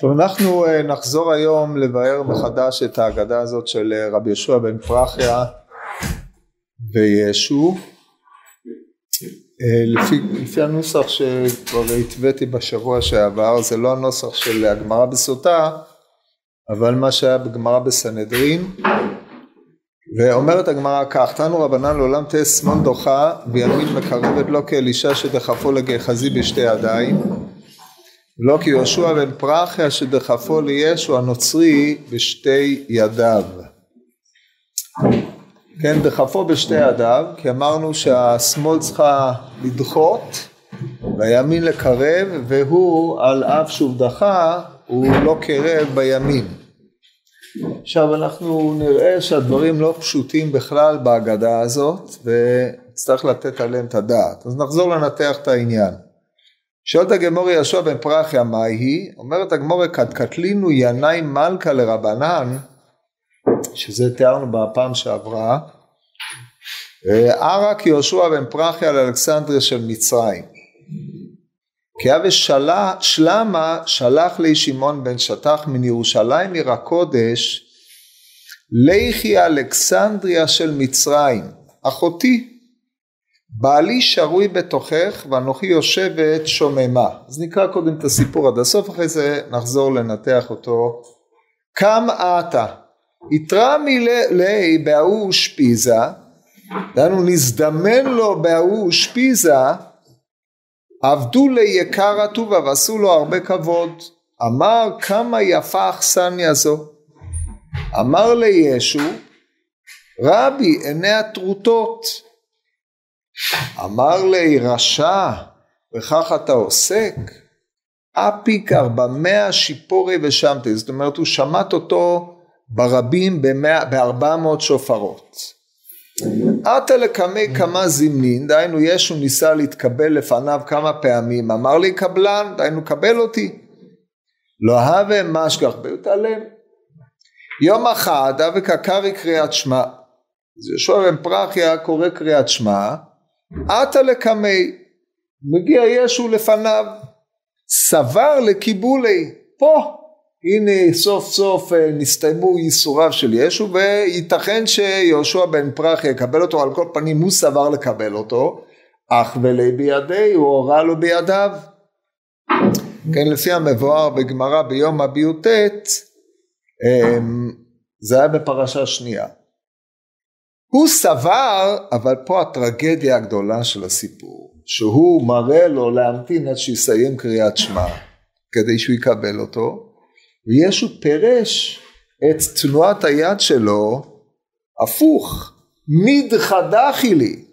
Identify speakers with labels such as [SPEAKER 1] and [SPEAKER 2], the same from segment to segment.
[SPEAKER 1] טוב, אנחנו אה, נחזור היום לבאר מחדש את ההגדה הזאת של אה, רבי יהושע בן פרחיה וישו. אה, לפי, לפי הנוסח שכבר התוויתי בשבוע שעבר, זה לא הנוסח של הגמרא בסוטה, אבל מה שהיה בגמרא בסנהדרין. ואומרת הגמרא כך, תנו רבנן לעולם תהיה שמאל דוחה וימין מקרבת לא כאלישע שדחפו לגחזי בשתי ידיים לא כי יהושע בן פרחיה שדחפו לישו הנוצרי בשתי ידיו. כן, דחפו בשתי ידיו, כי אמרנו שהשמאל צריכה לדחות והימין לקרב, והוא על אף שהוא דחה, הוא לא קרב בימין. עכשיו אנחנו נראה שהדברים לא פשוטים בכלל בהגדה הזאת, וצריך לתת עליהם את הדעת. אז נחזור לנתח את העניין. שואלת הגמורי יהושע בן פרחיה מהי היא? אומרת הגמורי קטקטלינו ינאי מלכה לרבנן שזה תיארנו בפעם שעברה ערק יהושע בן פרחיה לאלכסנדריה של מצרים כי אבי שלמה שלח לי שמעון בן שטח מן ירושלים עיר הקודש לכי אלכסנדריה של מצרים אחותי בעלי שרוי בתוכך ואנוכי יושבת שוממה. אז נקרא קודם את הסיפור עד הסוף, אחרי זה נחזור לנתח אותו. קם עתה, יתרע מלאי בהוא אושפיזה, דהיינו נזדמן לו בהוא אושפיזה, עבדו ליקר הטובה ועשו לו הרבה כבוד. אמר כמה יפה אכסניה זו. אמר לישו רבי עיני הטרוטות אמר לי רשע וכך אתה עוסק? אפיק ארבע מאה שיפורי ושמתי. זאת אומרת הוא שמט אותו ברבים בארבע מאות שופרות. עתה לקמי כמה זמנין דהיינו ישו ניסה להתקבל לפניו כמה פעמים. אמר לי קבלן דהיינו קבל אותי. לא הווה משגח ביותעלם יום אחד אבק הקרי קריאת שמע. אז יהושע בן פרחיה קורא קריאת שמע עטה לקמי, מגיע ישו לפניו, סבר לקיבולי, פה, הנה סוף סוף אה, נסתיימו ייסוריו של ישו וייתכן שיהושע בן פרח יקבל אותו, על כל פנים הוא סבר לקבל אותו, אך ולי בידי, הוא הורה לו בידיו. כן, לפי המבואר בגמרא ביום הבי"ט, אמ, זה היה בפרשה שנייה. הוא סבר, אבל פה הטרגדיה הגדולה של הסיפור, שהוא מראה לו להמתין עד שיסיים קריאת שמע, כדי שהוא יקבל אותו, וישו פירש את תנועת היד שלו הפוך, מדחדחי לי.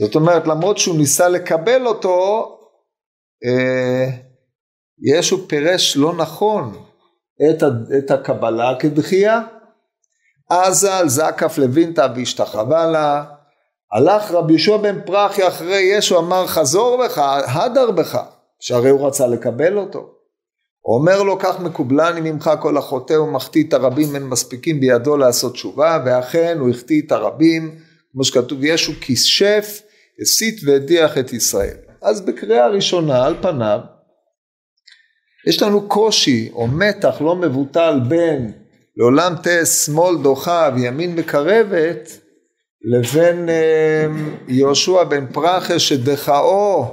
[SPEAKER 1] זאת אומרת, למרות שהוא ניסה לקבל אותו, אה, ישו פירש לא נכון את, את הקבלה כדחייה. אזל זקף לוינתא והשתחווה לה. הלך רבי יהושע בן פרחי אחרי ישו אמר חזור בך הדר בך שהרי הוא רצה לקבל אותו. אומר לו כך מקובלני ממך כל החוטא ומחטיא את הרבים אין מספיקים בידו לעשות תשובה ואכן הוא החטיא את הרבים כמו שכתוב ישו כיסשף הסית והדיח את ישראל אז בקריאה ראשונה על פניו יש לנו קושי או מתח לא מבוטל בין לעולם תהיה שמאל דוחה וימין מקרבת לבין אמ, יהושע בן פרחה שדחאו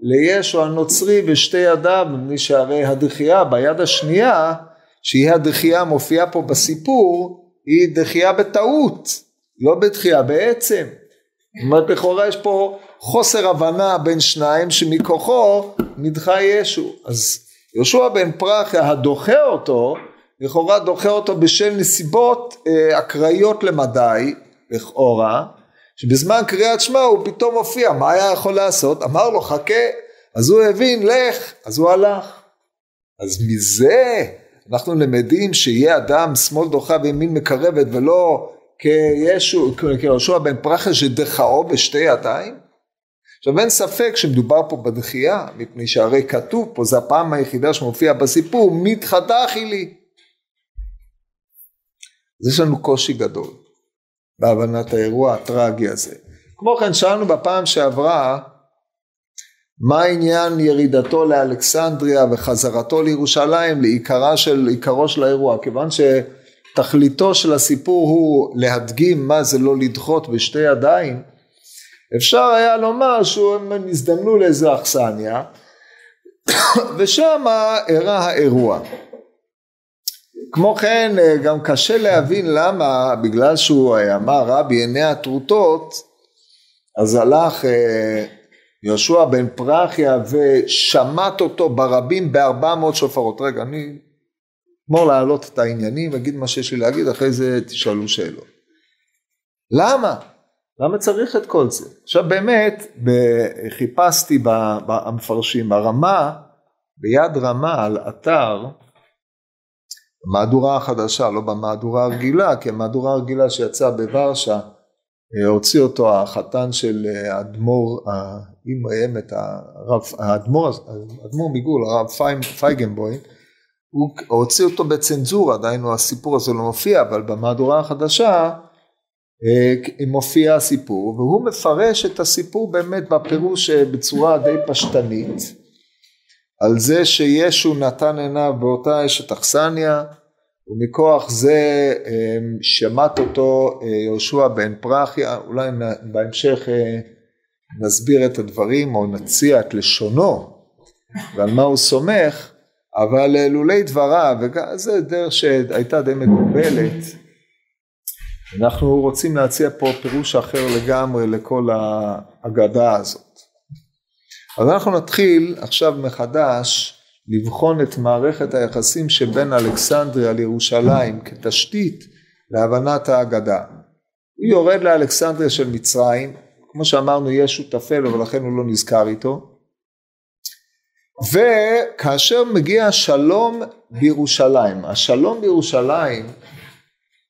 [SPEAKER 1] לישו הנוצרי בשתי ידיו מפני שהרי הדחייה ביד השנייה שהיא הדחייה מופיעה פה בסיפור היא דחייה בטעות לא בדחייה בעצם. זאת אומרת לכאורה יש פה חוסר הבנה בין שניים שמכוחו נדחה ישו. אז יהושע בן פרחה הדוחה אותו לכאורה דוחה אותו בשל נסיבות אה, אקראיות למדי, לכאורה, שבזמן קריאת שמע הוא פתאום הופיע, מה היה יכול לעשות? אמר לו חכה, אז הוא הבין, לך, אז הוא הלך. אז מזה אנחנו למדים שיהיה אדם שמאל דוחה וימין מקרבת ולא כישו, כיהושע בן פרחה שדחאו בשתי ידיים? עכשיו אין ספק שמדובר פה בדחייה, מפני שהרי כתוב פה, זו הפעם היחידה שמופיע בסיפור, מתחדחי לי. אז יש לנו קושי גדול בהבנת האירוע הטרגי הזה. כמו כן שאלנו בפעם שעברה מה עניין ירידתו לאלכסנדריה וחזרתו לירושלים לעיקרה של, עיקרו של האירוע? כיוון שתכליתו של הסיפור הוא להדגים מה זה לא לדחות בשתי ידיים, אפשר היה לומר שהם הזדמנו לאיזו אכסניה ושם אירע האירוע. כמו כן גם קשה להבין למה בגלל שהוא אמר רבי עיני הטרוטות אז הלך אה, יהושע בן פרחיה ושמט אותו ברבים בארבע מאות שופרות. רגע אני אגמור להעלות את העניינים אגיד מה שיש לי להגיד אחרי זה תשאלו שאלות. למה? למה צריך את כל זה? עכשיו באמת חיפשתי במפרשים ברמה ביד רמה על אתר במהדורה החדשה לא במהדורה הרגילה כי המהדורה הרגילה שיצאה בוורשה אה, הוציא אותו החתן של אה, האדמו"ר, אם את הרב, האדמו"ר, האדמו"ר מגול, הרב פייגנבוי, הוא הוציא אותו בצנזורה, עדיין הסיפור הזה לא מופיע, אבל במהדורה החדשה אה, מופיע הסיפור, והוא מפרש את הסיפור באמת בפירוש בצורה די פשטנית, על זה שישו נתן עיניו באותה אשת אכסניה, ומכוח זה אמ, שמט אותו אה, יהושע בן פרחיה, אולי בהמשך אה, נסביר את הדברים או נציע את לשונו ועל מה הוא סומך, אבל אה, לולי דבריו, וזה דרך שהייתה די מקובלת, אנחנו רוצים להציע פה פירוש אחר לגמרי לכל ההגדה הזאת. אז אנחנו נתחיל עכשיו מחדש לבחון את מערכת היחסים שבין אלכסנדריה לירושלים כתשתית להבנת ההגדה. הוא יורד לאלכסנדריה של מצרים, כמו שאמרנו יש שותפה לו ולכן הוא לא נזכר איתו, וכאשר מגיע השלום בירושלים, השלום בירושלים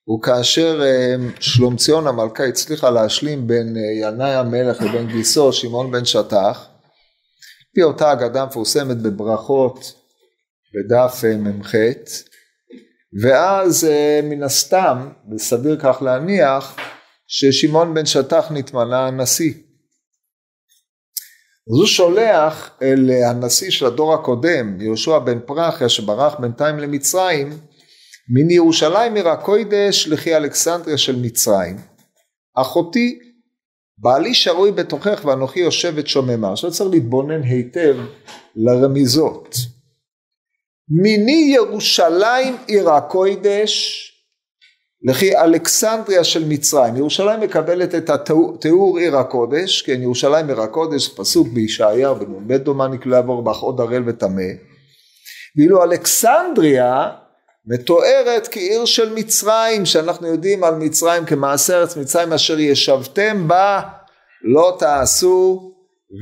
[SPEAKER 1] הוא כאשר אה, שלומציון המלכה הצליחה להשלים בין אה, ינאי המלך לבין גיסו שמעון בן שטח פי אותה אגדה מפורסמת בברכות בדף אה, מ"ח. ואז אה, מן הסתם וסביר כך להניח ששמעון בן שטח נתמנה הנשיא. אז הוא שולח אל הנשיא של הדור הקודם יהושע בן פרחיה שברח בינתיים למצרים מן ירושלים עיר הקוידש לכי אלכסנדריה של מצרים אחותי בעלי שרוי בתוכך ואנוכי יושבת שוממה. עכשיו צריך להתבונן היטב לרמיזות. מיני ירושלים עיר הקוידש לכי אלכסנדריה של מצרים. ירושלים מקבלת את התיאור עיר הקודש, כן ירושלים עיר הקודש, פסוק בישעיה בנ"ב דומני כלי עבור בך עוד ערל וטמא. ואילו אלכסנדריה מתוארת כעיר של מצרים שאנחנו יודעים על מצרים כמעשה ארץ מצרים אשר ישבתם בה לא תעשו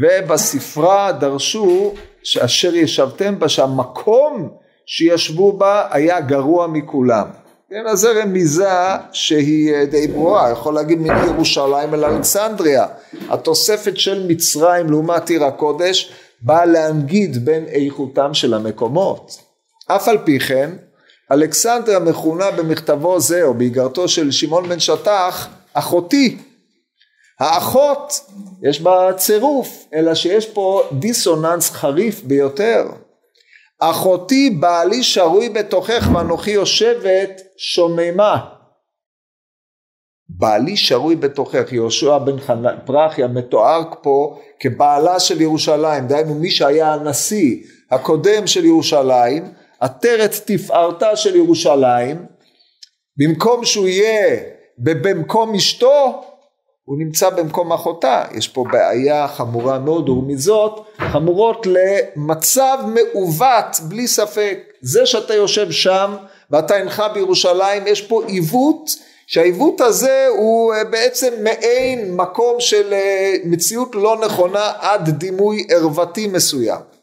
[SPEAKER 1] ובספרה דרשו שאשר ישבתם בה שהמקום שישבו בה היה גרוע מכולם. כן, אז זה רמיזה שהיא אה, די ברורה, יכול להגיד מן ירושלים אל אלכסנדריה. התוספת של מצרים לעומת עיר הקודש באה להנגיד בין איכותם של המקומות. אף על פי כן אלכסנדריה מכונה במכתבו זה או באיגרתו של שמעון בן שטח אחותי. האחות יש בה צירוף אלא שיש פה דיסוננס חריף ביותר. אחותי בעלי שרוי בתוכך ואנוכי יושבת שוממה. בעלי שרוי בתוכך יהושע בן פרחיה מתואר פה כבעלה של ירושלים דהיינו מי שהיה הנשיא הקודם של ירושלים עטרת תפארתה של ירושלים, במקום שהוא יהיה במקום אשתו, הוא נמצא במקום אחותה. יש פה בעיה חמורה מאוד ורמיזות חמורות למצב מעוות בלי ספק. זה שאתה יושב שם ואתה אינך בירושלים, יש פה עיוות שהעיוות הזה הוא אה, בעצם מעין מקום של אה, מציאות לא נכונה עד דימוי ערוותי מסוים.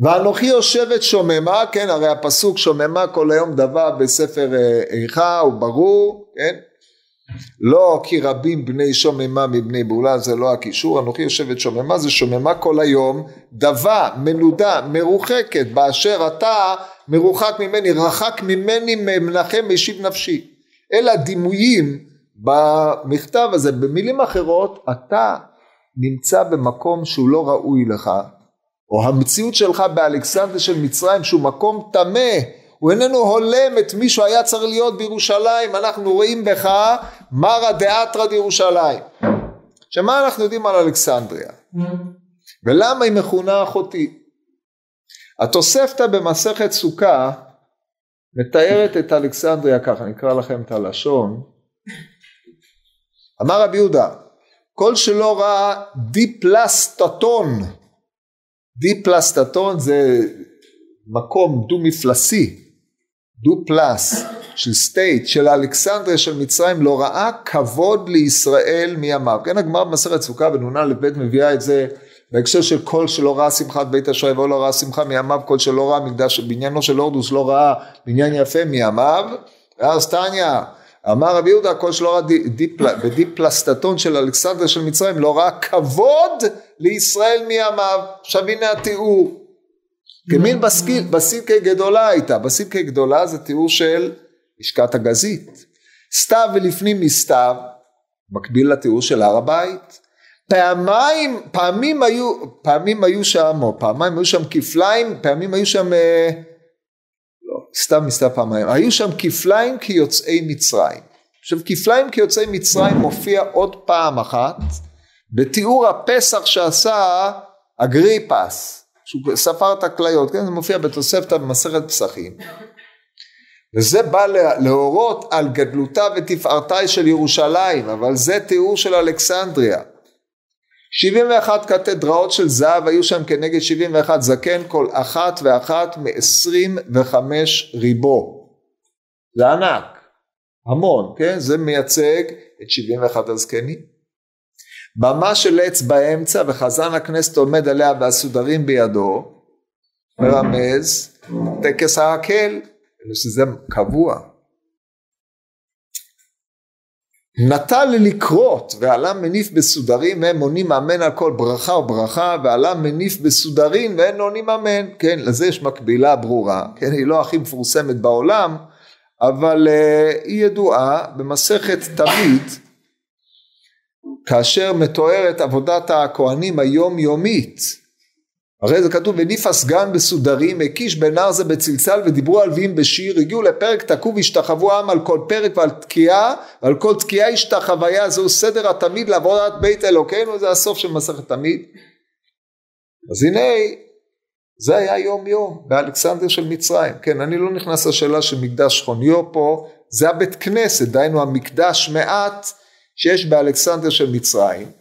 [SPEAKER 1] ואנוכי יושבת שוממה, כן, הרי הפסוק שוממה כל היום דבה בספר אה, איכה הוא ברור, כן, לא כי רבים בני שוממה מבני בעולה זה לא הקישור, אנוכי יושבת שוממה זה שוממה כל היום, דבה, מנודה, מרוחקת, באשר אתה מרוחק ממני, רחק ממני מנחם משיב נפשי. אלה הדימויים במכתב הזה, במילים אחרות אתה נמצא במקום שהוא לא ראוי לך, או המציאות שלך באלכסנדר של מצרים שהוא מקום טמא, הוא איננו הולם את מי שהוא היה צריך להיות בירושלים, אנחנו רואים בך מרא דאתרא דירושלים. שמה אנחנו יודעים על אלכסנדריה? ולמה היא מכונה אחותי? התוספתא במסכת סוכה מתארת את אלכסנדריה ככה, נקרא לכם את הלשון. אמר רבי יהודה, כל שלא ראה דיופלוסטון, דיופלוסטון זה מקום דו מפלסי, דו פלס של סטייט של אלכסנדריה של מצרים לא ראה כבוד לישראל מימיו. כן הגמרא במסכת סוכה בנ"א ע"ב מביאה את זה בהקשר של כל שלא ראה שמחת בית השואב או לא ראה שמחה מימיו, כל שלא ראה מקדש, בניינו של הורדוס לא ראה בניין יפה מימיו, ואז תניא, אמר רבי יהודה, כל שלא ראה בדיפלסטטון של אלכסנדר של מצרים, לא ראה כבוד לישראל מימיו. עכשיו הנה התיאור. כמין בסילקי גדולה הייתה, בסילקי גדולה זה תיאור של לשכת הגזית. סתיו ולפנים מסתיו, מקביל לתיאור של הר הבית. פעמיים, פעמים היו, פעמים היו שם, או פעמיים היו שם כפליים, פעמים היו שם, אה, לא, סתם מסתם פעמיים, היו שם כפליים כיוצאי מצרים. עכשיו כפליים כיוצאי מצרים מופיע עוד פעם אחת בתיאור הפסח שעשה אגריפס, שהוא ספר את הכליות, כן? זה מופיע בתוספתא במסכת פסחים. וזה בא להורות על גדלותה ותפארתה של ירושלים, אבל זה תיאור של אלכסנדריה. 71 קתדראות של זהב היו שם כנגד 71 זקן כל אחת ואחת מ-25 ריבו. זה ענק, המון, כן? זה מייצג את 71 הזקנים. במה של עץ באמצע וחזן הכנסת עומד עליה והסודרים בידו, מרמז טקס ההקל, שזה קבוע. נטל לקרות ועלה מניף בסודרים והם עונים אמן על כל ברכה וברכה ועלה מניף בסודרים ואין עונים אמן כן לזה יש מקבילה ברורה כן היא לא הכי מפורסמת בעולם אבל uh, היא ידועה במסכת תמיד כאשר מתוארת עבודת הכהנים היומיומית. הרי זה כתוב וניף הסגן בסודרים הקיש בן ארזה בצלצל ודיברו הלווים בשיר הגיעו לפרק תקעו והשתחוו העם על כל פרק ועל תקיעה ועל כל תקיעה השתחוויה זהו סדר התמיד לעבודת בית אלוקינו זה הסוף של מסכת תמיד. אז הנה זה היה יום יום באלכסנדר של מצרים. כן אני לא נכנס לשאלה של מקדש חוניו פה זה הבית כנסת דהיינו המקדש מעט שיש באלכסנדר של מצרים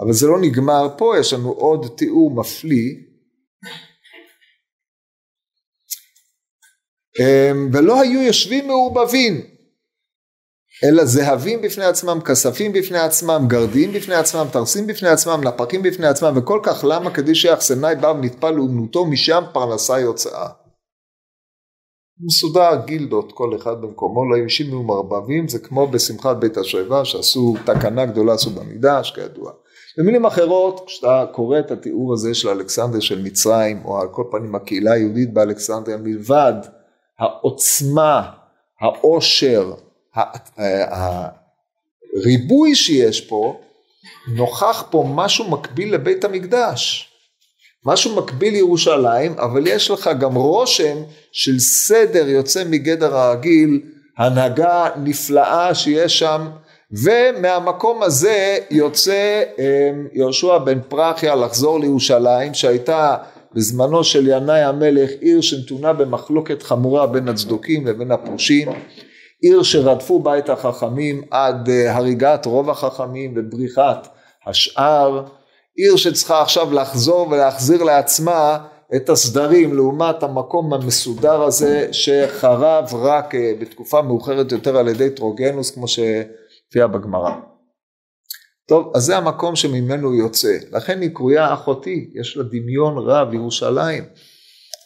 [SPEAKER 1] אבל זה לא נגמר פה, יש לנו עוד תיאור מפליא. אמ, ולא היו יושבים מעורבבים, אלא זהבים בפני עצמם, כספים בפני עצמם, גרדיים בפני עצמם, תרסים בפני עצמם, נפקים בפני עצמם, וכל כך למה כדי שיחסנאי בא ונטפל לאומנותו, משם פרנסה יוצאה. מסודר גילדות כל אחד במקומו לא ישים מעורבבים זה כמו בשמחת בית השואבה שעשו תקנה גדולה עשו במקדש כידוע במילים אחרות, כשאתה קורא את התיאור הזה של אלכסנדר של מצרים, או על כל פנים הקהילה היהודית באלכסנדריה, מלבד העוצמה, העושר, הריבוי שיש פה, נוכח פה משהו מקביל לבית המקדש. משהו מקביל לירושלים, אבל יש לך גם רושם של סדר יוצא מגדר הרגיל, הנהגה נפלאה שיש שם ומהמקום הזה יוצא אמ, יהושע בן פרחיה לחזור לירושלים שהייתה בזמנו של ינאי המלך עיר שנתונה במחלוקת חמורה בין הצדוקים לבין הפרושים עיר שרדפו בה את החכמים עד אה, הריגת רוב החכמים ובריחת השאר עיר שצריכה עכשיו לחזור ולהחזיר לעצמה את הסדרים לעומת המקום המסודר הזה שחרב רק אה, בתקופה מאוחרת יותר על ידי טרוגנוס כמו ש... מופיע בגמרא. טוב, אז זה המקום שממנו יוצא. לכן היא קרויה אחותי, יש לה דמיון רב, ירושלים.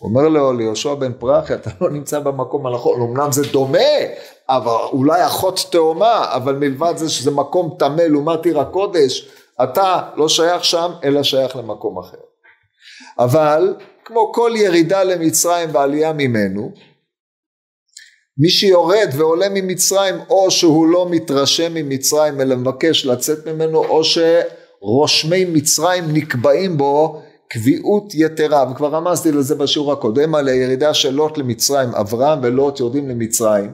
[SPEAKER 1] אומר לו ליהושע בן פרחי, אתה לא נמצא במקום הנכון, אמנם זה דומה, אבל אולי אחות תאומה, אבל מלבד זה שזה מקום טמא לעומת עיר הקודש, אתה לא שייך שם, אלא שייך למקום אחר. אבל, כמו כל ירידה למצרים ועלייה ממנו, מי שיורד ועולה ממצרים או שהוא לא מתרשם ממצרים אלא מבקש לצאת ממנו או, ש, רושמי מצרים נקבעים בו קביעות יתרה, וכבר רמזתי לזה בשיעור הקודם, על הירידה של לוט למצרים, אברהם ולוט יורדים למצרים.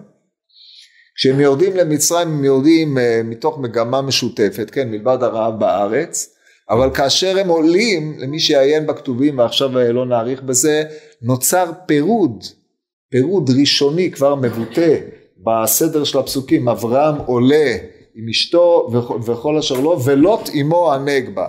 [SPEAKER 1] כשהם יורדים למצרים הם יורדים אה, מתוך מגמה משותפת, כן, מלבד הרעב בארץ, אבל כאשר הם עולים, למי שיעיין בכתובים ועכשיו אה, לא נאריך בזה, נוצר פירוד, פירוד ראשוני כבר מבוטא בסדר של הפסוקים, אברהם עולה עם אשתו וכל אשר לו, ולוט עמו הנגבה.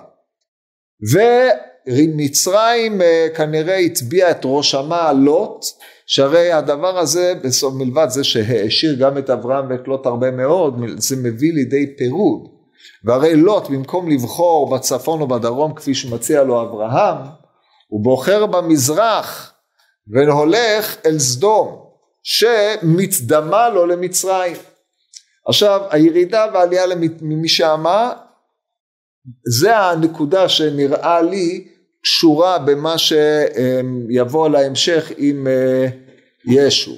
[SPEAKER 1] ומצרים אה, כנראה הטביע את ראש עמה לוט, שהרי הדבר הזה, בסוף מלבד זה שהעשיר גם את אברהם ואת לוט הרבה מאוד, זה מביא לידי פירוד. והרי לוט במקום לבחור בצפון או בדרום כפי שמציע לו אברהם, הוא בוחר במזרח והולך אל סדום, שמצדמה לו למצרים. עכשיו הירידה והעלייה ממשמה זה הנקודה שנראה לי קשורה במה שיבוא להמשך עם אה, ישו.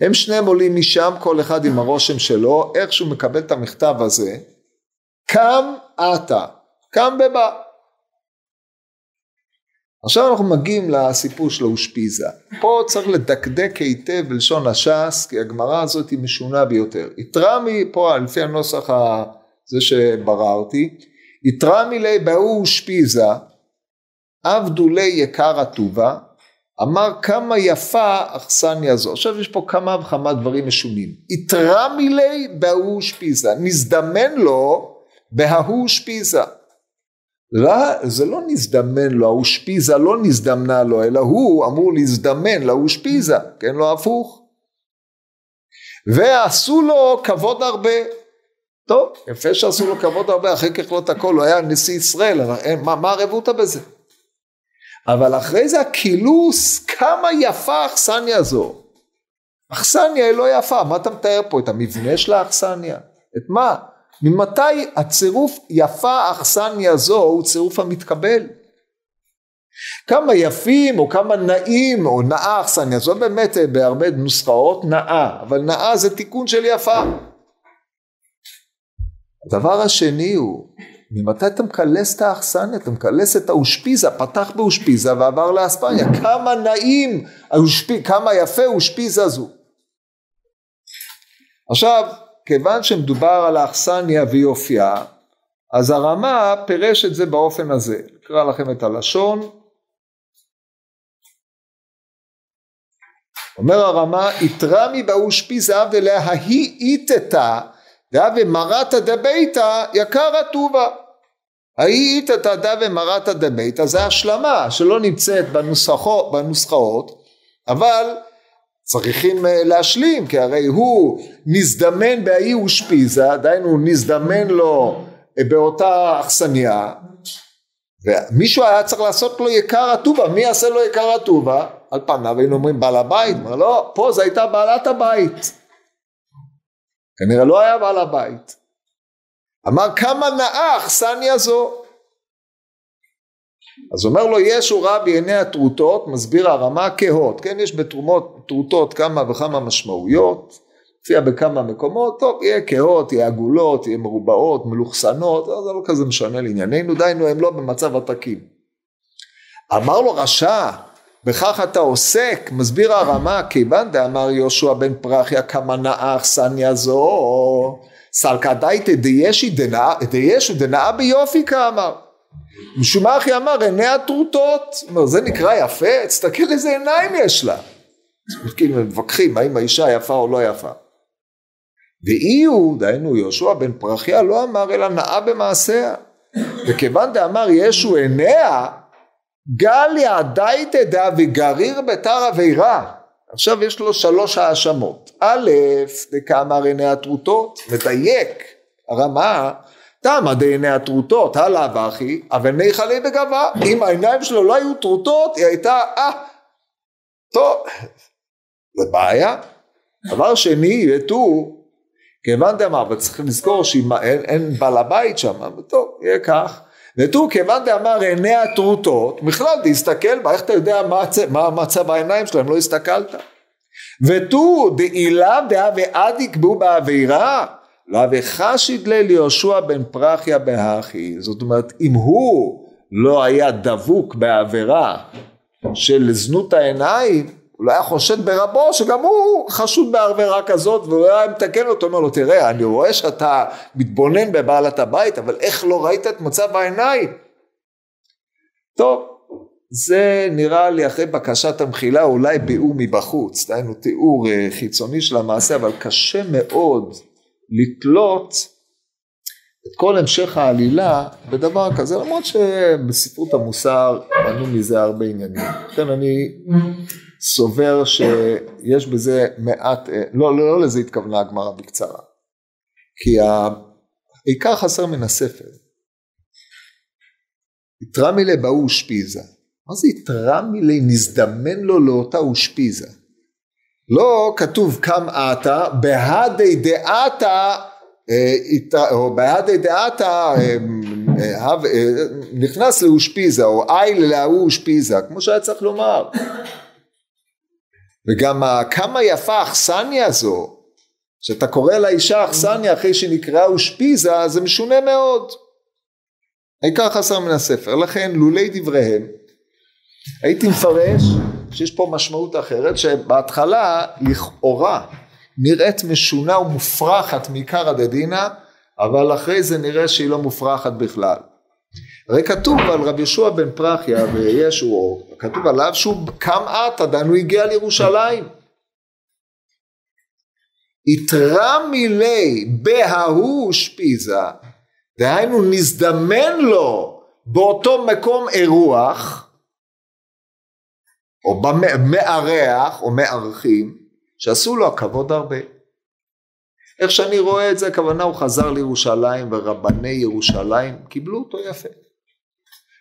[SPEAKER 1] הם שניהם עולים משם כל אחד עם הרושם שלו איך שהוא מקבל את המכתב הזה קם עתה קם בבא עכשיו אנחנו מגיעים לסיפור של האושפיזה. פה צריך לדקדק היטב בלשון הש"ס, כי הגמרא הזאת היא משונה ביותר. יתרה מפה, לפי הנוסח הזה שבררתי, יתרה מילי בהוא אושפיזה, עבדו לי יקר הטובה, אמר כמה יפה אכסניה זו. עכשיו יש פה כמה וכמה דברים משונים. יתרה מילי בהוא אושפיזה, נזדמן לו בהוא אושפיזה. לא, זה לא נזדמן לו, האושפיזה לא נזדמנה לו, אלא הוא אמור להזדמן לאושפיזה, כן, לא הפוך. ועשו לו כבוד הרבה. טוב, יפה שעשו לו כבוד הרבה, אחרי ככלות הכל, הוא היה נשיא ישראל, מה, מה הרבותא בזה? אבל אחרי זה הקילוס, כמה יפה האכסניה הזו. אכסניה היא לא יפה, מה אתה מתאר פה? את המבנה של האכסניה? את מה? ממתי הצירוף יפה אכסניה זו הוא צירוף המתקבל? כמה יפים או כמה נעים או נאה אכסניה זו באמת אה, בהרבה נוסחאות נאה אבל נאה זה תיקון של יפה. הדבר השני הוא ממתי אתה מקלס את האכסניה אתה מקלס את האושפיזה פתח באושפיזה ועבר לאספניה כמה נעים כמה יפה אושפיזה זו. עכשיו כיוון שמדובר על האכסניה ויופייה, אז הרמה פירש את זה באופן הזה. אקרא לכם את הלשון. אומר הרמה, יתרמי באושפי זהב אליה ההיא איתתה, דאבי מרתא דביתא יקרא טובה. ההיא איתתה דאבי מרתא דביתא זה השלמה שלא נמצאת בנוסחות, בנוסחאות, אבל צריכים אה, להשלים כי הרי הוא נזדמן בהאי אושפיזה דהיינו נזדמן לו אה, באותה אכסניה. ומישהו היה צריך לעשות לו יקר הטובה מי יעשה לו יקר הטובה על פניו היינו אומרים בעל הבית אומר לא? פה זו הייתה בעלת הבית כנראה לא היה בעל הבית. אמר כמה נאה אכסניה זו. אז אומר לו ישו רע בעיני הטרוטות, מסביר הרמה כהות, כן יש בטרוטות כמה וכמה משמעויות, מופיע בכמה מקומות, טוב יהיה כהות, יהיה עגולות, יהיה מרובעות, מלוכסנות, זה לא כזה משנה לענייננו, דיינו הם לא במצב התקין. אמר לו רשע, בכך אתה עוסק, מסביר הרמה, כיוון דאמר יהושע בן פרחיה כמה נאה אכסניה זו, סלקא דייתא דיישו דנאה ביופי כאמר. משום מה אחי אמר עיניה טרוטות, אומר זה נקרא יפה, תסתכל איזה עיניים יש לה. כאילו מתווכחים האם האישה יפה או לא יפה. ואי הוא, דהיינו יהושע בן פרחיה לא אמר אלא נאה במעשיה. וכיוון דאמר ישו עיניה, גליה דייתא דא וגריר בתר אבירה. עכשיו יש לו שלוש האשמות. א', דקאמר עיני הטרוטות, מדייק, הרמה תמה דעיני הטרוטות, הלאה ואחי, אבל ניחא לי בגבה, אם העיניים שלו לא היו טרוטות, היא הייתה, אה, טוב, זה בעיה. דבר שני, ותו, כיוון דאמר, אבל צריך לזכור שאין בעל הבית שם, טוב, יהיה כך. ותו כיוון דאמר עיני הטרוטות, בכלל תסתכל בה, איך אתה יודע מה מצב העיניים שלהם, לא הסתכלת. ותו דעילה דאה ועד יקבעו בעבירה, לאביך שידלה ליהושע בן פרחיה בהכי, זאת אומרת אם הוא לא היה דבוק בעבירה של זנות העיניים, הוא לא היה חושד ברבו שגם הוא חשוד בעבירה כזאת והוא היה מתקן אותו, אומר לו תראה אני רואה שאתה מתבונן בבעלת הבית אבל איך לא ראית את מצב העיניים? טוב זה נראה לי אחרי בקשת המחילה אולי ביאור מבחוץ, דהיינו תיאור אה, חיצוני של המעשה אבל קשה מאוד לתלות את כל המשך העלילה בדבר כזה למרות שבספרות המוסר בנו מזה הרבה עניינים לכן אני סובר שיש בזה מעט אה, לא, לא, לא לזה התכוונה הגמרא בקצרה. כי העיקר חסר מן הספר. יתרה מילי באו אושפיזה מה זה יתרה מילי? נזדמן לו לאותה אושפיזה לא כתוב קם עתה בהדי דעתה אה, או בהדי דעתה אה, נכנס לאושפיזה או איל להוא אושפיזה כמו שהיה צריך לומר וגם כמה יפה האכסניה הזו שאתה קורא לאישה אכסניה אחרי שנקראה אושפיזה זה משונה מאוד העיקר חסר מן הספר לכן לולי דבריהם הייתי מפרש שיש פה משמעות אחרת שבהתחלה לכאורה נראית משונה ומופרכת מעיקרא דדינא אבל אחרי זה נראה שהיא לא מופרכת בכלל. הרי כתוב על רבי יהושע בן פרחיה וישו, כתוב עליו שהוא קם עתה, דהיינו הוא הגיע לירושלים. יתרה מילי בההוא שפיזה, דהיינו נזדמן לו באותו מקום אירוח, או במארח או מארחים שעשו לו הכבוד הרבה. איך שאני רואה את זה, הכוונה הוא חזר לירושלים ורבני ירושלים קיבלו אותו יפה.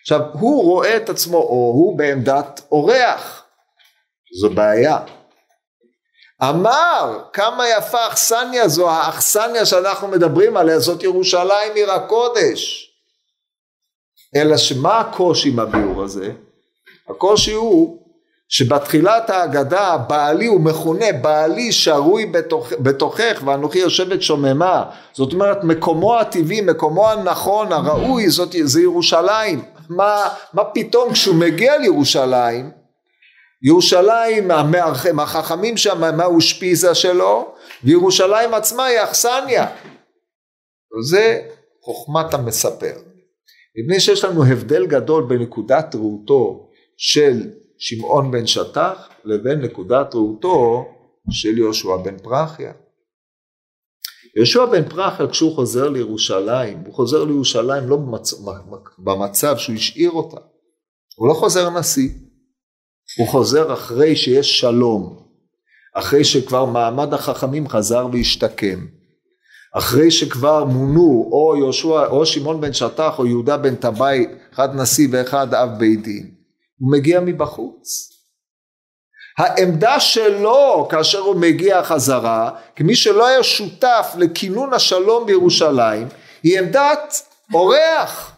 [SPEAKER 1] עכשיו, הוא רואה את עצמו, או הוא בעמדת אורח, זו בעיה. אמר, כמה יפה אכסניה זו, האכסניה שאנחנו מדברים עליה, זאת ירושלים עיר הקודש. אלא שמה הקושי עם הביאור הזה? הקושי הוא שבתחילת ההגדה בעלי הוא מכונה בעלי שרוי בתוך, בתוכך ואנוכי יושבת שוממה זאת אומרת מקומו הטבעי מקומו הנכון הראוי זאת זה ירושלים מה, מה פתאום כשהוא מגיע לירושלים ירושלים החכמים שם מה הוא שפיזה שלו וירושלים עצמה היא אכסניה זה חוכמת המספר מפני שיש לנו הבדל גדול בנקודת ראותו של שמעון בן שטח לבין נקודת ראותו של יהושע בן פרחיה. יהושע בן פרחיה כשהוא חוזר לירושלים, הוא חוזר לירושלים לא במצ... במצב שהוא השאיר אותה, הוא לא חוזר נשיא, הוא חוזר אחרי שיש שלום, אחרי שכבר מעמד החכמים חזר והשתקם, אחרי שכבר מונו או יהושע או שמעון בן שטח או יהודה בן טבעי, אחד נשיא ואחד אב בית דין. הוא מגיע מבחוץ. העמדה שלו כאשר הוא מגיע חזרה, כמי שלא היה שותף לכינון השלום בירושלים, היא עמדת אורח.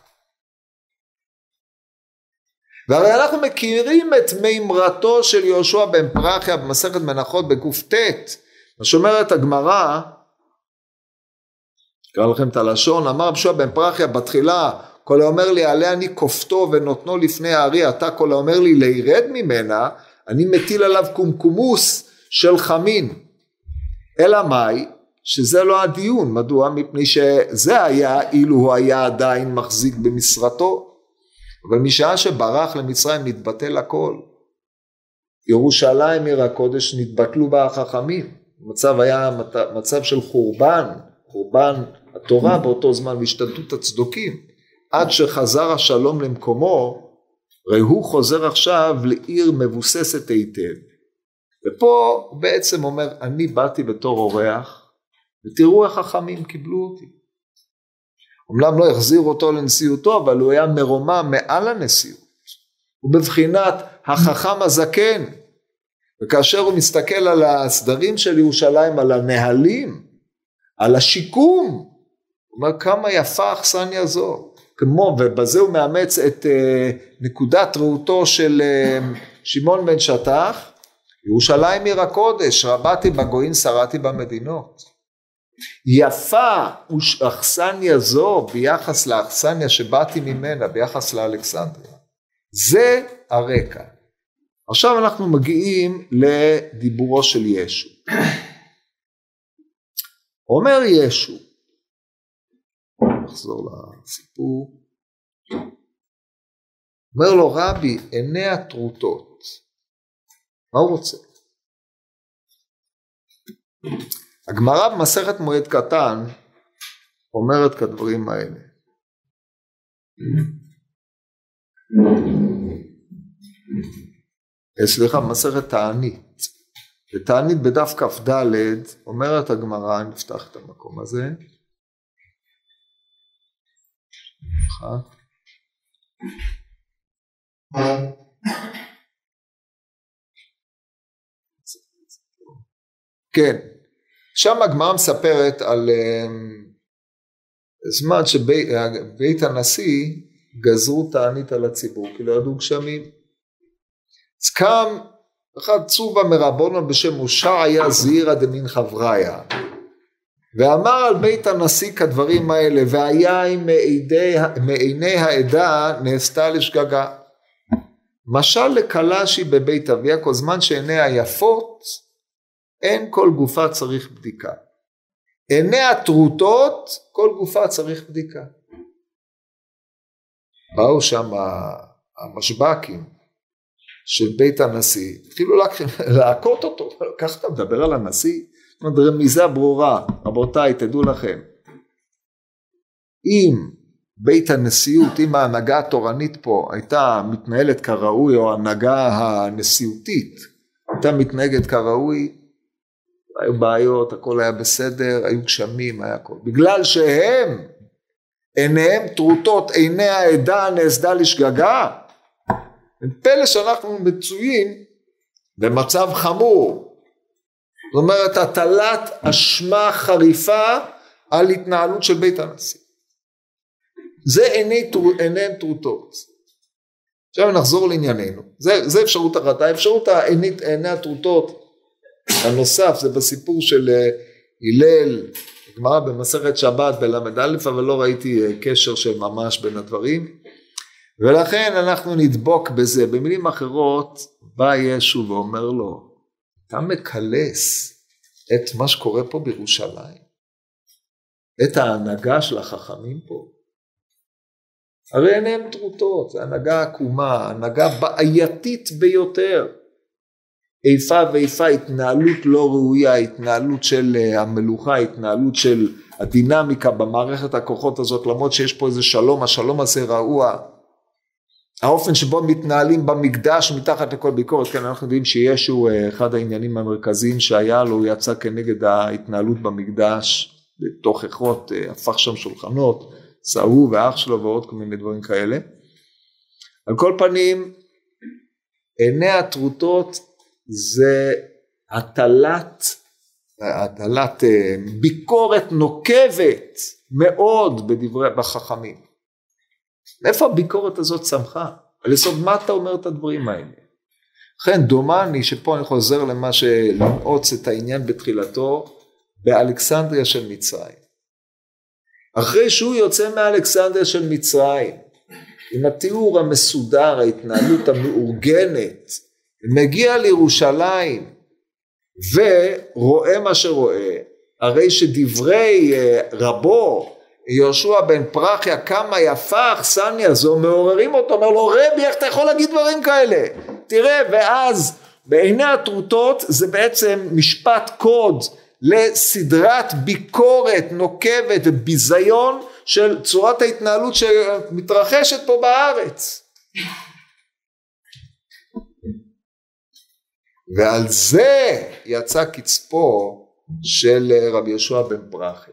[SPEAKER 1] והרי אנחנו מכירים את מימרתו של יהושע בן פרחיה במסכת מנחות בקט, מה שאומרת הגמרא, אקרא לכם את הלשון, אמר יהושע בן פרחיה בתחילה כל האומר לי עליה אני כופתו ונותנו לפני הארי אתה כל האומר לי לירד ממנה אני מטיל עליו קומקומוס של חמין. אלא מאי שזה לא הדיון. מדוע? מפני שזה היה אילו הוא היה עדיין מחזיק במשרתו. אבל משעה שברח למצרים נתבטל הכל. ירושלים עיר הקודש נתבטלו בה החכמים. מצב היה מצב של חורבן. חורבן התורה באותו זמן והשתלטות הצדוקים. עד שחזר השלום למקומו, הרי הוא חוזר עכשיו לעיר מבוססת היטב. ופה הוא בעצם אומר, אני באתי בתור אורח, ותראו איך חכמים קיבלו אותי. אמנם לא החזירו אותו לנשיאותו, אבל הוא היה מרומם מעל הנשיאות. הוא בבחינת החכם הזקן. וכאשר הוא מסתכל על הסדרים של ירושלים, על הנהלים, על השיקום, הוא אומר כמה יפה אכסניה זו. כמו, ובזה הוא מאמץ את אה, נקודת ראותו של אה, שמעון בן שטח, ירושלים עיר הקודש, רבתי בגויים, שרתי במדינות. יפה אכסניה זו ביחס לאכסניה שבאתי ממנה, ביחס לאלכסנדריה. זה הרקע. עכשיו אנחנו מגיעים לדיבורו של ישו. אומר ישו, נחזור לסיפור, אומר לו רבי עיני הטרוטות, מה הוא רוצה? הגמרא במסכת מועד קטן אומרת כדברים האלה. אה, סליחה, מסכת תענית. בתענית בדף כ"ד אומרת הגמרא, נפתח את המקום הזה. כן, שם הגמרא מספרת על אמ, זמן שבית הנשיא גזרו תענית על הציבור כי לא ידעו גשמים. אז קם אחד צובה מרבונו בשם הושעיה זעירא דמין חבריה ואמר על בית הנשיא כדברים האלה והיין מעיני העדה נעשתה לשגגה משל לכלה שהיא בבית אביה כל זמן שעיניה יפות אין כל גופה צריך בדיקה. עיני הטרוטות, כל גופה צריך בדיקה. באו שם המשב"קים של בית הנשיא, התחילו להכות אותו, ככה אתה מדבר על הנשיא? זאת אומרת רמיזה ברורה, רבותיי תדעו לכם, אם בית הנשיאות, אם ההנהגה התורנית פה הייתה מתנהלת כראוי או ההנהגה הנשיאותית הייתה מתנהגת כראוי, היו בעיות, הכל היה בסדר, היו גשמים, היה הכל. בגלל שהם, עיניהם טרוטות, עיני העדה נעשדה לשגגה, פלא שאנחנו מצויים במצב חמור. זאת אומרת, הטלת אשמה חריפה על התנהלות של בית הנשיא. זה עיני, עיניהם טרוטות. עכשיו נחזור לענייננו. זה, זה אפשרות אחת. האפשרות העינית, עיני הטרוטות הנוסף זה בסיפור של אה, הלל, גמרא במסכת שבת בל"א, אבל לא ראיתי אה, קשר של ממש בין הדברים. ולכן אנחנו נדבוק בזה. במילים אחרות, בא ישו ואומר לו, אתה מקלס את מה שקורה פה בירושלים? את ההנהגה של החכמים פה? הרי עיניהם טרוטות, זו הנהגה עקומה, הנהגה בעייתית ביותר. איפה ואיפה, התנהלות לא ראויה, התנהלות של אה, המלוכה, התנהלות של הדינמיקה במערכת הכוחות הזאת, למרות שיש פה איזה שלום, השלום הזה רעוע. האופן שבו מתנהלים במקדש מתחת לכל ביקורת, כן אנחנו יודעים שישו אה, אחד העניינים המרכזיים שהיה לו, הוא יצא כנגד ההתנהלות במקדש, בתוכחות, אה, הפך שם שולחנות, צהוב ואח שלו ועוד כל מיני דברים כאלה. על כל פנים, עיני הטרוטות זה הטלת, הטלת אה, ביקורת נוקבת מאוד בדברי, בחכמים. מאיפה הביקורת הזאת צמחה? על יסוד מה אתה אומר את הדברים האלה? לכן דומני שפה אני חוזר למה שלנעוץ את העניין בתחילתו באלכסנדריה של מצרים. אחרי שהוא יוצא מאלכסנדריה של מצרים עם התיאור המסודר, ההתנהלות המאורגנת, מגיע לירושלים ורואה מה שרואה, הרי שדברי אה, רבו יהושע בן פרחיה כמה יפה אכסניה זו מעוררים אותו אומר לו רבי איך אתה יכול להגיד דברים כאלה תראה ואז בעיני הטרוטות זה בעצם משפט קוד לסדרת ביקורת נוקבת וביזיון של צורת ההתנהלות שמתרחשת פה בארץ ועל זה יצא קצפו של רבי יהושע בן פרחי.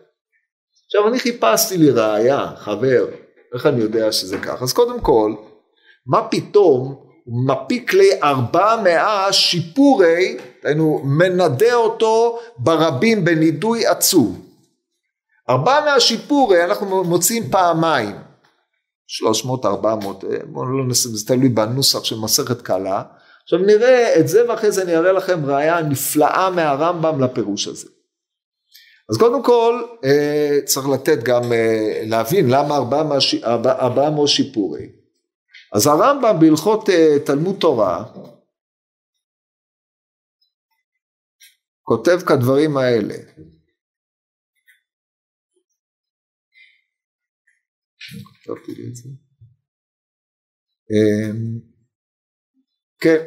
[SPEAKER 1] עכשיו אני חיפשתי לי ראייה, חבר, איך אני יודע שזה ככה? אז קודם כל, מה פתאום הוא מפיק לי ארבע מאה שיפורי, היינו מנדה אותו ברבים בנידוי עצוב. ארבע מאה שיפורי אנחנו מוצאים פעמיים, שלוש מאות ארבע מאות, אה, בואו לא נסים, זה תלוי בנוסח של מסכת קלה, עכשיו נראה את זה ואחרי זה אני אראה לכם ראייה נפלאה מהרמב"ם לפירוש הזה. אז קודם כל אה, צריך לתת גם, אה, להבין למה ארבעה מאות שיפורי. אז הרמב"ם בהלכות אה, תלמוד תורה כותב כדברים האלה. כן.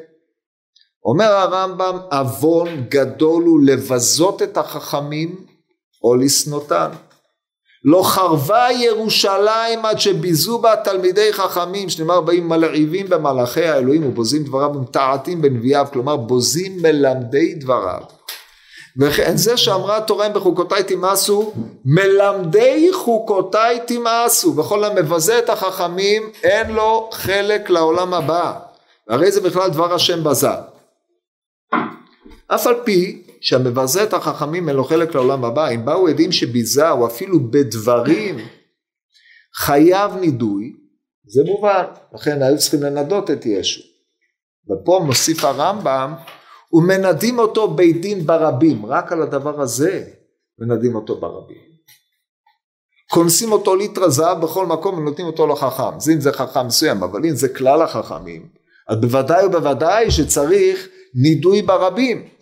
[SPEAKER 1] אומר הרמב"ם עוון גדול הוא לבזות את החכמים או לשנאותן. לא חרבה ירושלים עד שביזו בה תלמידי חכמים, שנאמר באים מלעיבים במלאכי האלוהים ובוזים דבריו ומתעתים בנביאיו, כלומר בוזים מלמדי דבריו. וכן זה שאמרה התורה אם בחוקותיי תמאסו, מלמדי חוקותיי תמאסו, וכל המבזה את החכמים אין לו חלק לעולם הבא, הרי זה בכלל דבר השם בזה. אף על פי שהמבזה את החכמים אין לו חלק לעולם הבא, אם באו עדים שביזה או אפילו בדברים חייב נידוי, זה מובן, לכן היו צריכים לנדות את ישו. ופה מוסיף הרמב"ם, ומנדים אותו בית דין ברבים, רק על הדבר הזה מנדים אותו ברבים. כונסים אותו ליטר זהב בכל מקום ונותנים אותו לחכם, זה אם זה חכם מסוים, אבל אם זה כלל החכמים, אז בוודאי ובוודאי שצריך נידוי ברבים.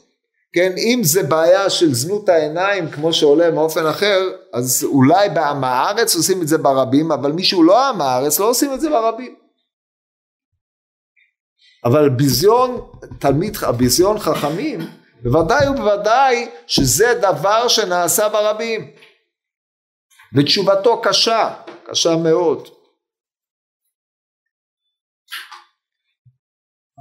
[SPEAKER 1] כן, אם זה בעיה של זנות העיניים כמו שעולה מאופן אחר, אז אולי בעם הארץ עושים את זה ברבים, אבל מי שהוא לא עם הארץ לא עושים את זה ברבים. אבל ביזיון תלמיד, ביזיון חכמים, בוודאי ובוודאי שזה דבר שנעשה ברבים. ותשובתו קשה, קשה מאוד.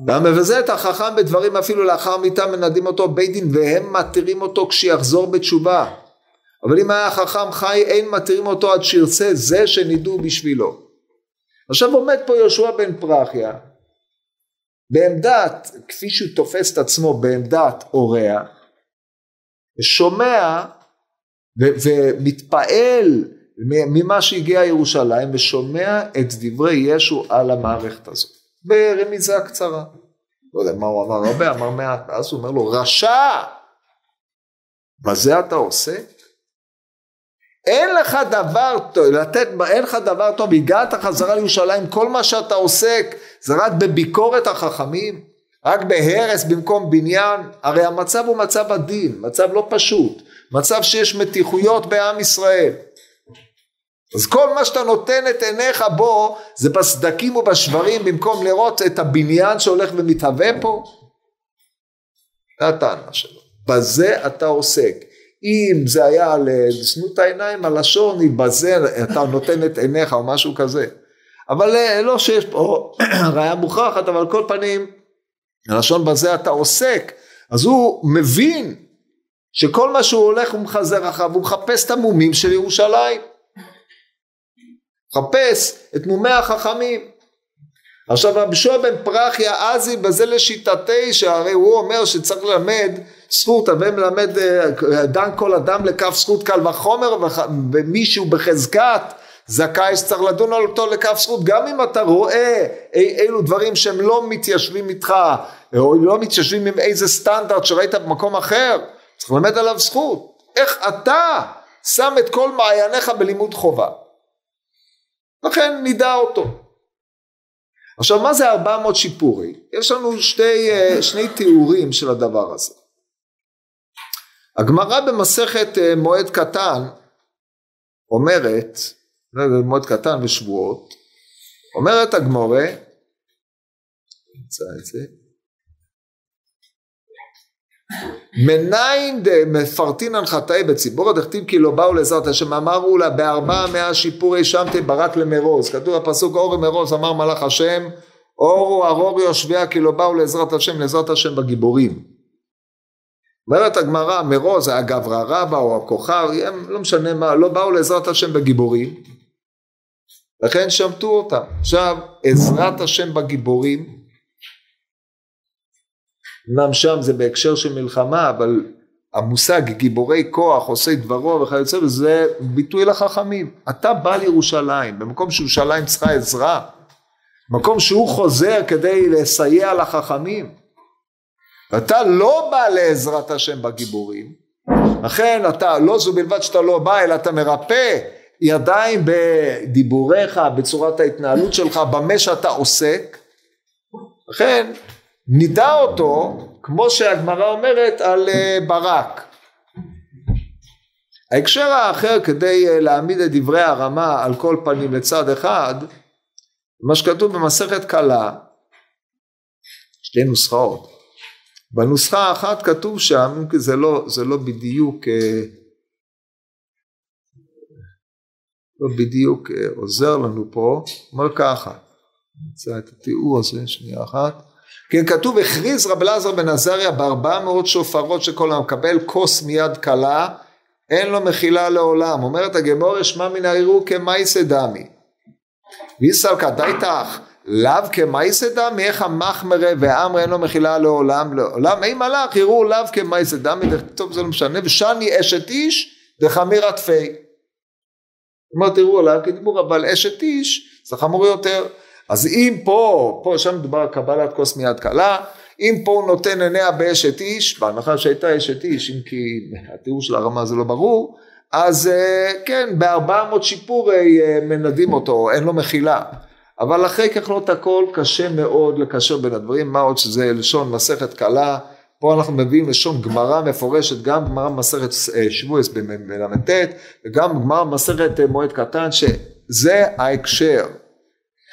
[SPEAKER 1] והמבזה את החכם בדברים אפילו לאחר מיתה מנדים אותו בית דין והם מתירים אותו כשיחזור בתשובה. אבל אם היה חכם חי אין מתירים אותו עד שירצה זה שנידו בשבילו. עכשיו עומד פה יהושע בן פרחיה בעמדת, כפי שהוא תופס את עצמו בעמדת אורח, שומע ומתפעל ממה שהגיע ירושלים ושומע את דברי ישו על המערכת הזאת. ברמיזה קצרה. לא יודע מה הוא אמר הרבה, אמר מעט, ואז הוא אומר לו, רשע! בזה אתה עוסק? אין לך דבר טוב, לתת, אין לך דבר טוב, הגעת חזרה לירושלים, כל מה שאתה עוסק זה רק בביקורת החכמים, רק בהרס במקום בניין, הרי המצב הוא מצב עדין, מצב לא פשוט, מצב שיש מתיחויות בעם ישראל. אז כל מה שאתה נותן את עיניך בו זה בסדקים ובשברים במקום לראות את הבניין שהולך ומתהווה פה. זה הטענה שלו. בזה אתה עוסק. אם זה היה על זנות העיניים, הלשון היא בזה אתה נותן את עיניך או משהו כזה. אבל אה, לא שיש פה ראיה מוכחת, אבל כל פנים, הלשון בזה אתה עוסק, אז הוא מבין שכל מה שהוא הולך ומחזר אחריו, הוא מחפש את המומים של ירושלים. מחפש את מומי החכמים. עכשיו רבי שועה בן פרחיה אזי בזה לשיטתי שהרי הוא אומר שצריך ללמד זכות הווי מלמד אה, דן כל אדם לכף זכות קל וחומר ומישהו בחזקת זכאי שצריך לדון על אותו לכף זכות גם אם אתה רואה אילו דברים שהם לא מתיישבים איתך או לא מתיישבים עם איזה סטנדרט שראית במקום אחר צריך ללמד עליו זכות איך אתה שם את כל מעייניך בלימוד חובה לכן נדע אותו עכשיו מה זה 400 שיפורי? יש לנו שתי, אה, שני תיאורים של הדבר הזה הגמרא במסכת אה, מועד קטן אומרת מועד קטן ושבועות, אומרת הגמורה, נמצא את זה, מניין מפרטינן חטאי בציבור דכתיב כי לא באו לעזרת השם אמרו לה בארבע מאה שיפורי שמתי ברק למרוז כתוב בפסוק אורי מרוז אמר מלאך השם אורו ארור יושביה כי לא באו לעזרת השם לעזרת השם בגיבורים. אומרת הגמרא מרוז היה גברא רבא או הכוכר הם לא משנה מה לא באו לעזרת השם בגיבורים. לכן שמטו אותם. עכשיו, עזרת השם בגיבורים, אמנם שם זה בהקשר של מלחמה, אבל המושג גיבורי כוח, עושי דברו וכיוצא בזה, ביטוי לחכמים. אתה בא לירושלים, במקום שירושלים צריכה עזרה, מקום שהוא חוזר כדי לסייע לחכמים. אתה לא בא לעזרת השם בגיבורים, לכן אתה, לא זו בלבד שאתה לא בא, אלא אתה מרפא ידיים בדיבוריך, בצורת ההתנהלות שלך, במה שאתה עוסק. לכן נידע אותו, כמו שהגמרא אומרת, על אה, ברק. ההקשר האחר כדי אה, להעמיד את דברי הרמה על כל פנים לצד אחד, מה שכתוב במסכת קלה, שתי נוסחאות. בנוסחה האחת כתוב שם, כי זה לא, זה לא בדיוק אה, לא בדיוק עוזר לנו פה, אומר ככה, נמצא את התיאור הזה, שנייה אחת. כן, כתוב הכריז רב אלעזר בן עזריה בארבע מאות שופרות שכל המקבל כוס מיד כלה אין לו מחילה לעולם. אומרת הגמור שמע מן הערעור כמייסא דמי. ויסלקא דייתך לאו כמייסא דמי איך המחמרה ואמר אין לו מחילה לעולם לעולם אין מלאך יראו לאו כמייסא דמי טוב זה לא משנה ושני אשת איש דחמיר עטפי. אומר תראו עליו כדיבור אבל אשת איש זה חמור יותר אז אם פה פה שם מדובר קבלת כוס מיד קלה אם פה הוא נותן עיניה באשת איש, בהנחה שהייתה אשת איש, אם כי התיאור של הרמה זה לא ברור, אז אה, כן, בארבע מאות שיפורי אה, מנדים אותו, אין לו מחילה. אבל אחרי ככלות הכל קשה מאוד לקשר בין הדברים, מה עוד שזה לשון מסכת קלה, פה אנחנו מביאים לשון גמרא מפורשת, גם גמרא מסכת אה, שבועס בל"ט, וגם גמרא מסכת מועד קטן, שזה ההקשר.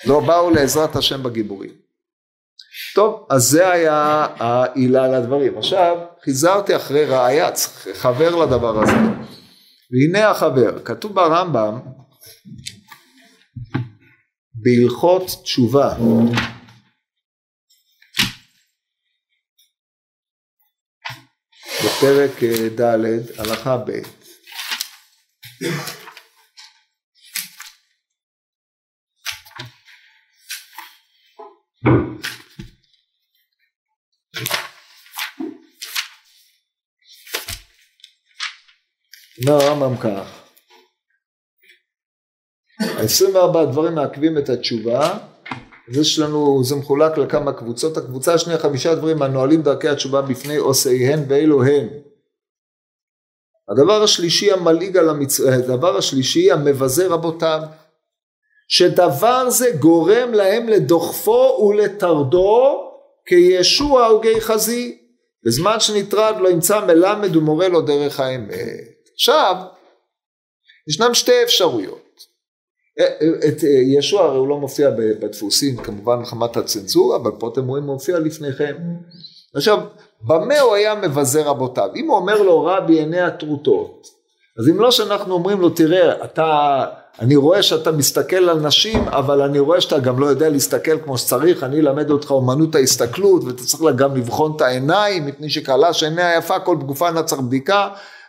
[SPEAKER 1] לא באו לעזרת השם בגיבורים. טוב, אז זה היה העילה לדברים. עכשיו, חיזרתי אחרי ראיה, חבר לדבר הזה. והנה החבר, כתוב ברמב"ם, בהלכות תשובה. בפרק אה, ד', הלכה ב'. אומר הרמב"ם כך, ה-24 דברים מעכבים את התשובה, אז יש לנו, זה מחולק לכמה קבוצות, הקבוצה השנייה חמישה דברים הנועלים דרכי התשובה בפני עושיהן ואלו הן. הדבר השלישי המלעיג על המצווה, הדבר השלישי המבזה רבותיו, שדבר זה גורם להם לדוחפו ולטרדו כישוע או חזי, בזמן שנטרד לא ימצא מלמד ומורה לו דרך האמת. עכשיו, ישנם שתי אפשרויות. אה, אה, את אה, ישוע הרי הוא לא מופיע בדפוסים כמובן מחמת הצנזורה, אבל פה אתם רואים הוא מופיע לפניכם. עכשיו, במה הוא היה מבזה רבותיו? אם הוא אומר לו רע בעיני הטרוטות, אז אם לא שאנחנו אומרים לו תראה אתה אני רואה שאתה מסתכל על נשים אבל אני רואה שאתה גם לא יודע להסתכל כמו שצריך. אני אלמד אותך אומנות ההסתכלות ואתה צריך גם לבחון את העיניים מפני שקלה שעיניה יפה כל בגופה נצר בדיקה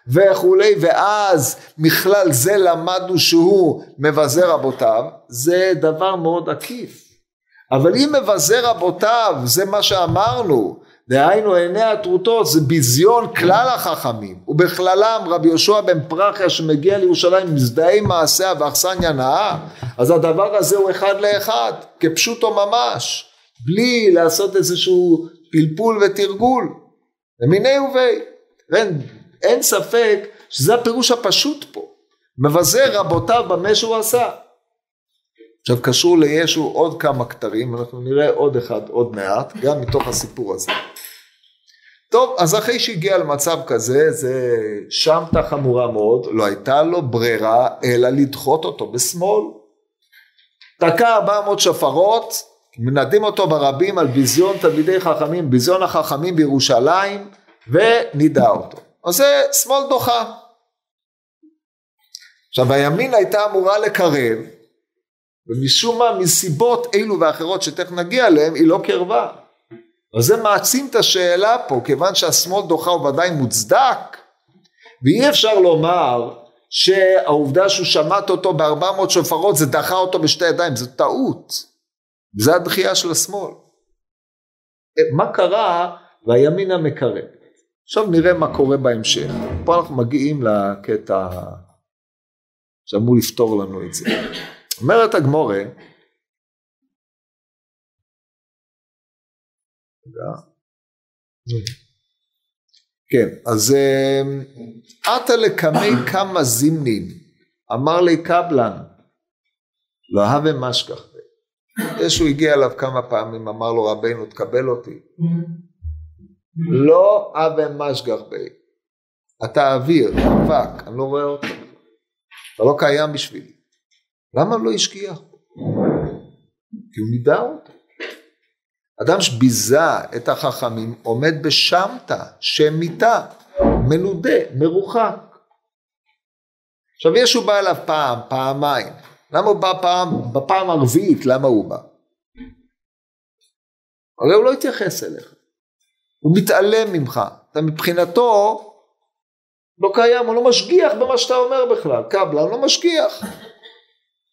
[SPEAKER 1] וכולי, ואז מכלל זה למדנו שהוא מבזה רבותיו, זה דבר מאוד עקיף. אבל אם מבזה רבותיו, זה מה שאמרנו, דהיינו עיני הטרוטות זה ביזיון כלל החכמים ובכללם רבי יהושע בן פרחיה שמגיע לירושלים מזדהה עם מעשיה ואכסניה נאה אז הדבר הזה הוא אחד לאחד כפשוטו ממש בלי לעשות איזשהו פלפול ותרגול ומיני ובי אין ספק שזה הפירוש הפשוט פה. מבזה רבותיו במה שהוא עשה. עכשיו קשור לישו עוד כמה כתרים, אנחנו נראה עוד אחד עוד מעט, גם מתוך הסיפור הזה. טוב, אז אחרי שהגיע למצב כזה, זה שמטה חמורה מאוד, לא הייתה לו ברירה אלא לדחות אותו בשמאל. תקע 400 שפרות, מנדים אותו ברבים על ביזיון תלמידי חכמים, ביזיון החכמים בירושלים, ונידע אותו. אז זה שמאל דוחה. עכשיו הימין הייתה אמורה לקרב ומשום מה מסיבות אלו ואחרות שתכף נגיע אליהן היא לא קרבה. אז זה מעצים את השאלה פה כיוון שהשמאל דוחה הוא ודאי מוצדק ואי אפשר לומר שהעובדה שהוא שמט אותו בארבע מאות שופרות זה דחה אותו בשתי ידיים זו טעות זה הדחייה של השמאל. מה קרה והימין המקרב עכשיו נראה מה קורה בהמשך. פה אנחנו מגיעים לקטע שאמור לפתור לנו את זה. אומרת הגמורה, כן, אז עתה לקמי כמה זימנים, אמר לי קבלן, לא הווה משכח. ישו הגיע אליו כמה פעמים, אמר לו רבנו תקבל אותי. לא הווה משגח בי. אתה אוויר, אבק, אני לא רואה אותו. אתה לא קיים בשבילי. למה לא השקיע? כי הוא נידע אותו. אדם שביזה את החכמים עומד בשמתא, שם מיתה, מנודה, מרוחק. עכשיו ישו בא אליו פעם, פעמיים. למה הוא בא פעם, בפעם הרביעית, למה הוא בא? הרי הוא לא התייחס אליך. הוא מתעלם ממך. אתה מבחינתו לא קיים, הוא לא משגיח במה שאתה אומר בכלל. הוא לא משגיח.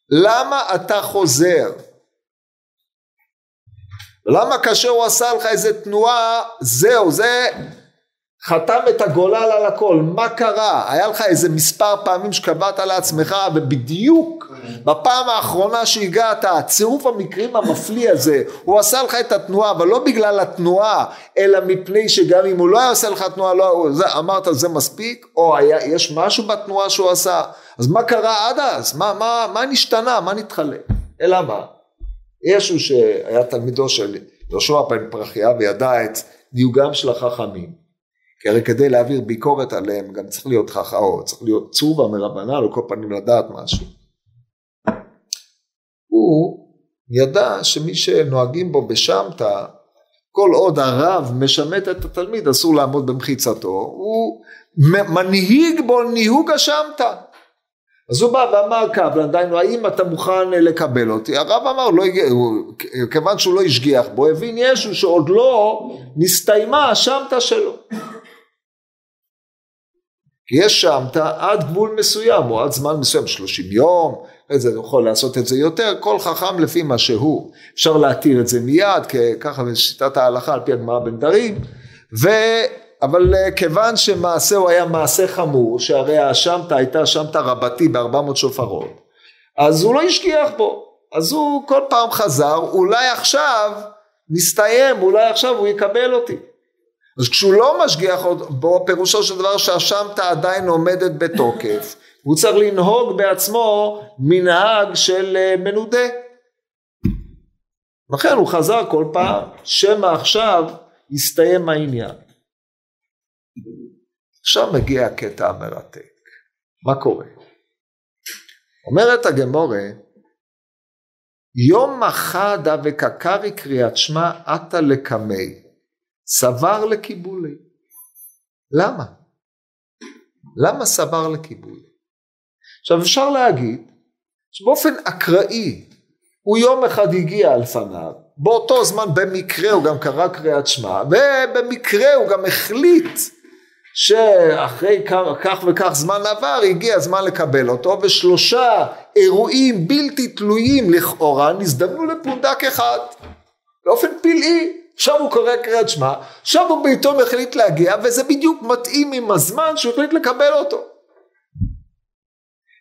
[SPEAKER 1] למה אתה חוזר? למה כאשר הוא עשה לך איזה תנועה, זהו, זה חתם את הגולל על הכל, מה קרה? היה לך איזה מספר פעמים שקבעת לעצמך ובדיוק בפעם האחרונה שהגעת, צירוף המקרים המפליא הזה, הוא עשה לך את התנועה, אבל לא בגלל התנועה, אלא מפני שגם אם הוא לא היה עושה לך תנועה, לא, זה, אמרת זה מספיק, או היה, יש משהו בתנועה שהוא עשה, אז מה קרה עד אז? מה, מה, מה נשתנה? מה נתחלק? אלא מה? ישו שהיה תלמידו של יהושע בן פרחיה וידע את דיוגם של החכמים כי הרי כדי להעביר ביקורת עליהם גם צריך להיות חכאו, צריך להיות צובה מרבנן, על כל פנים לדעת משהו. הוא ידע שמי שנוהגים בו בשמתא, כל עוד הרב משמט את התלמיד אסור לעמוד במחיצתו, הוא מנהיג בו ניהוג השמתא. אז הוא בא ואמר קפלן, דיינו האם אתה מוכן לקבל אותי? הרב אמר, לא, כיוון שהוא לא השגיח בו, הבין ישו שעוד לא נסתיימה השמתא שלו. כי יש שם עד גבול מסוים או עד זמן מסוים 30 יום, איזה יכול לעשות את זה יותר, כל חכם לפי מה שהוא. אפשר להתיר את זה מיד, ככה בשיטת ההלכה על פי הגמרא בנדרים, ו... אבל אה, כיוון שמעשהו היה מעשה חמור, שהרי השמטה הייתה שמטה רבתי בארבע מאות שופרות, אז הוא לא השגיח בו, אז הוא כל פעם חזר, אולי עכשיו נסתיים, אולי עכשיו הוא יקבל אותי. אז כשהוא לא משגיח בו, פירושו של דבר שהשמטה עדיין עומדת בתוקף. הוא צריך לנהוג בעצמו מנהג של אה, מנודה. לכן הוא חזר כל פעם, שמא עכשיו יסתיים העניין. עכשיו מגיע הקטע המרתק. מה קורה? אומרת הגמורה, יום מחדה וקקרי קריאת שמע עתה לקמי. סבר לקיבולי. למה? למה סבר לקיבולי? עכשיו אפשר להגיד שבאופן אקראי הוא יום אחד הגיע על פניו, באותו זמן במקרה הוא גם קרא קריאת שמע, ובמקרה הוא גם החליט שאחרי כך וכך זמן עבר הגיע הזמן לקבל אותו ושלושה אירועים בלתי תלויים לכאורה נזדמנו לפונדק אחד באופן פלאי עכשיו הוא קורא קריאת שמע, עכשיו הוא בעיתו החליט להגיע, וזה בדיוק מתאים עם הזמן שהוא החליט לקבל אותו.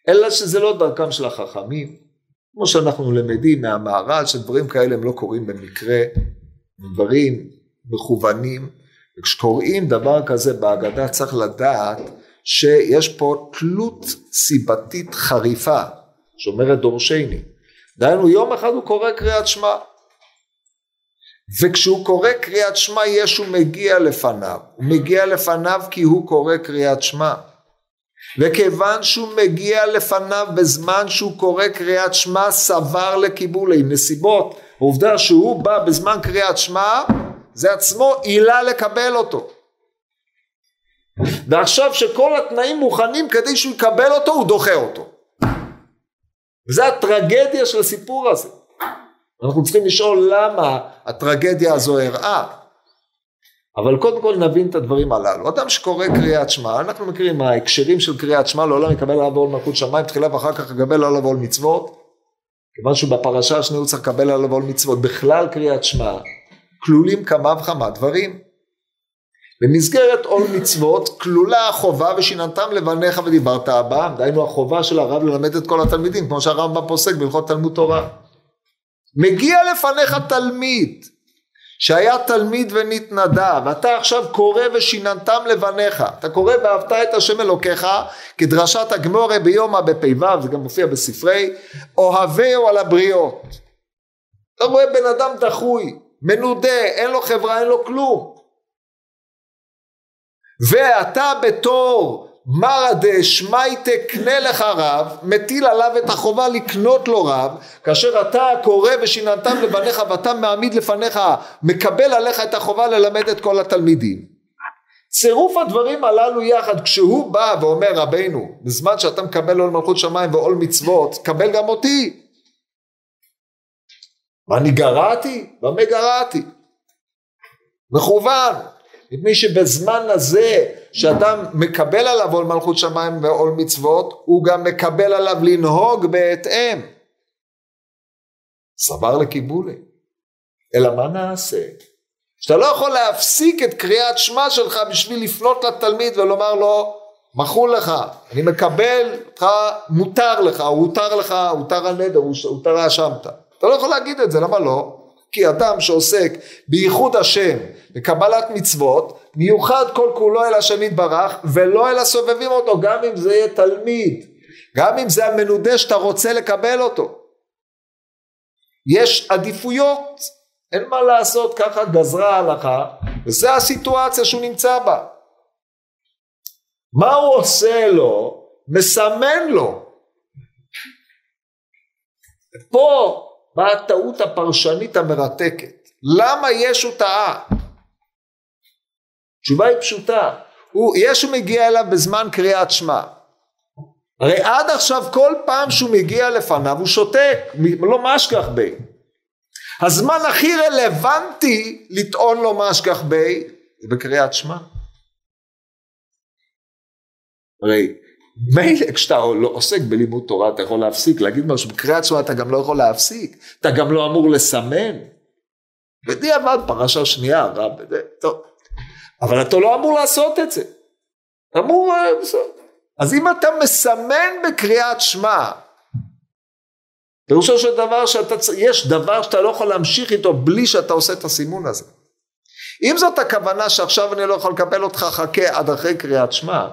[SPEAKER 1] אלא שזה לא דרכם של החכמים, כמו שאנחנו למדים מהמהר"ל, שדברים כאלה הם לא קורים במקרה, דברים מכוונים, וכשקוראים דבר כזה בהגדה צריך לדעת שיש פה תלות סיבתית חריפה, שאומרת דורשני. דהיינו יום אחד הוא קורא קריאת שמע, וכשהוא קורא קריאת שמע ישו מגיע לפניו, הוא מגיע לפניו כי הוא קורא קריאת שמע. וכיוון שהוא מגיע לפניו בזמן שהוא קורא קריאת שמע סבר לקיבולי נסיבות, העובדה שהוא בא בזמן קריאת שמע זה עצמו עילה לקבל אותו. ועכשיו שכל התנאים מוכנים כדי שהוא יקבל אותו הוא דוחה אותו. וזה הטרגדיה של הסיפור הזה. אנחנו צריכים לשאול למה הטרגדיה הזו אירעה. אבל קודם כל נבין את הדברים הללו. אדם שקורא קריאת שמע, אנחנו מכירים ההקשרים של קריאת שמע, לעולם יקבל עליו עול מלכות שמיים, תחילה ואחר כך יקבל עליו עול מצוות. כיוון שבפרשה השנייה הוא צריך לקבל עליו עול מצוות. בכלל קריאת שמע, כלולים כמה וכמה דברים. במסגרת עול מצוות כלולה החובה ושיננתם לבניך ודיברת הבא, דהיינו החובה של הרב ללמד את כל התלמידים, כמו שהרמב"ם פוסק בהלכות תלמוד תורה. מגיע לפניך תלמיד שהיה תלמיד ונתנדב, ואתה עכשיו קורא ושיננתם לבניך, אתה קורא ואהבת את השם אלוקיך, כדרשת הגמורה ביומא בפ"ו, זה גם מופיע בספרי, אוהביהו על הבריות. אתה רואה בן אדם דחוי, מנודה, אין לו חברה, אין לו כלום. ואתה בתור מרא דשמייטה קנה לך רב, מטיל עליו את החובה לקנות לו רב, כאשר אתה קורא ושיננתם לבניך ואתה מעמיד לפניך, מקבל עליך את החובה ללמד את כל התלמידים. צירוף הדברים הללו יחד, כשהוא בא ואומר רבנו, בזמן שאתה מקבל עול מלכות שמיים ועול מצוות, קבל גם אותי. ואני גרעתי? במה גרעתי? מכוון. מפני שבזמן הזה שאדם מקבל עליו עול מלכות שמיים ועול מצוות, הוא גם מקבל עליו לנהוג בהתאם. סבר לקיבולי. אלא מה נעשה? שאתה לא יכול להפסיק את קריאת שמע שלך בשביל לפנות לתלמיד ולומר לו, מחול לך, אני מקבל אותך, מותר לך, הותר לך, הותר הנדר, הותר האשמת. אתה לא יכול להגיד את זה, למה לא? כי אדם שעוסק בייחוד השם, בקבלת מצוות, מיוחד כל כולו אל השם יתברך, ולא אל הסובבים אותו, גם אם זה יהיה תלמיד, גם אם זה המנודה שאתה רוצה לקבל אותו. יש עדיפויות, אין מה לעשות, ככה גזרה ההלכה, וזו הסיטואציה שהוא נמצא בה. מה הוא עושה לו? מסמן לו. פה באה הטעות הפרשנית המרתקת. למה ישו טעה? התשובה היא פשוטה. הוא, ישו מגיע אליו בזמן קריאת שמע. הרי עד עכשיו כל פעם שהוא מגיע לפניו הוא שותק, לא משכח בי. הזמן הכי רלוונטי לטעון לו משכח בי זה בקריאת שמע. הרי מילא כשאתה לא עוסק בלימוד תורה אתה יכול להפסיק, להגיד משהו, בקריאת שמע אתה גם לא יכול להפסיק, אתה גם לא אמור לסמן. בדיעבד פרשה שנייה, רב, טוב. אבל אתה לא אמור לעשות את זה. אמור, אה, אז אם אתה מסמן בקריאת שמע, פירושו של דבר שאתה, יש דבר שאתה לא יכול להמשיך איתו בלי שאתה עושה את הסימון הזה. אם זאת הכוונה שעכשיו אני לא יכול לקבל אותך, חכה עד אחרי קריאת שמע,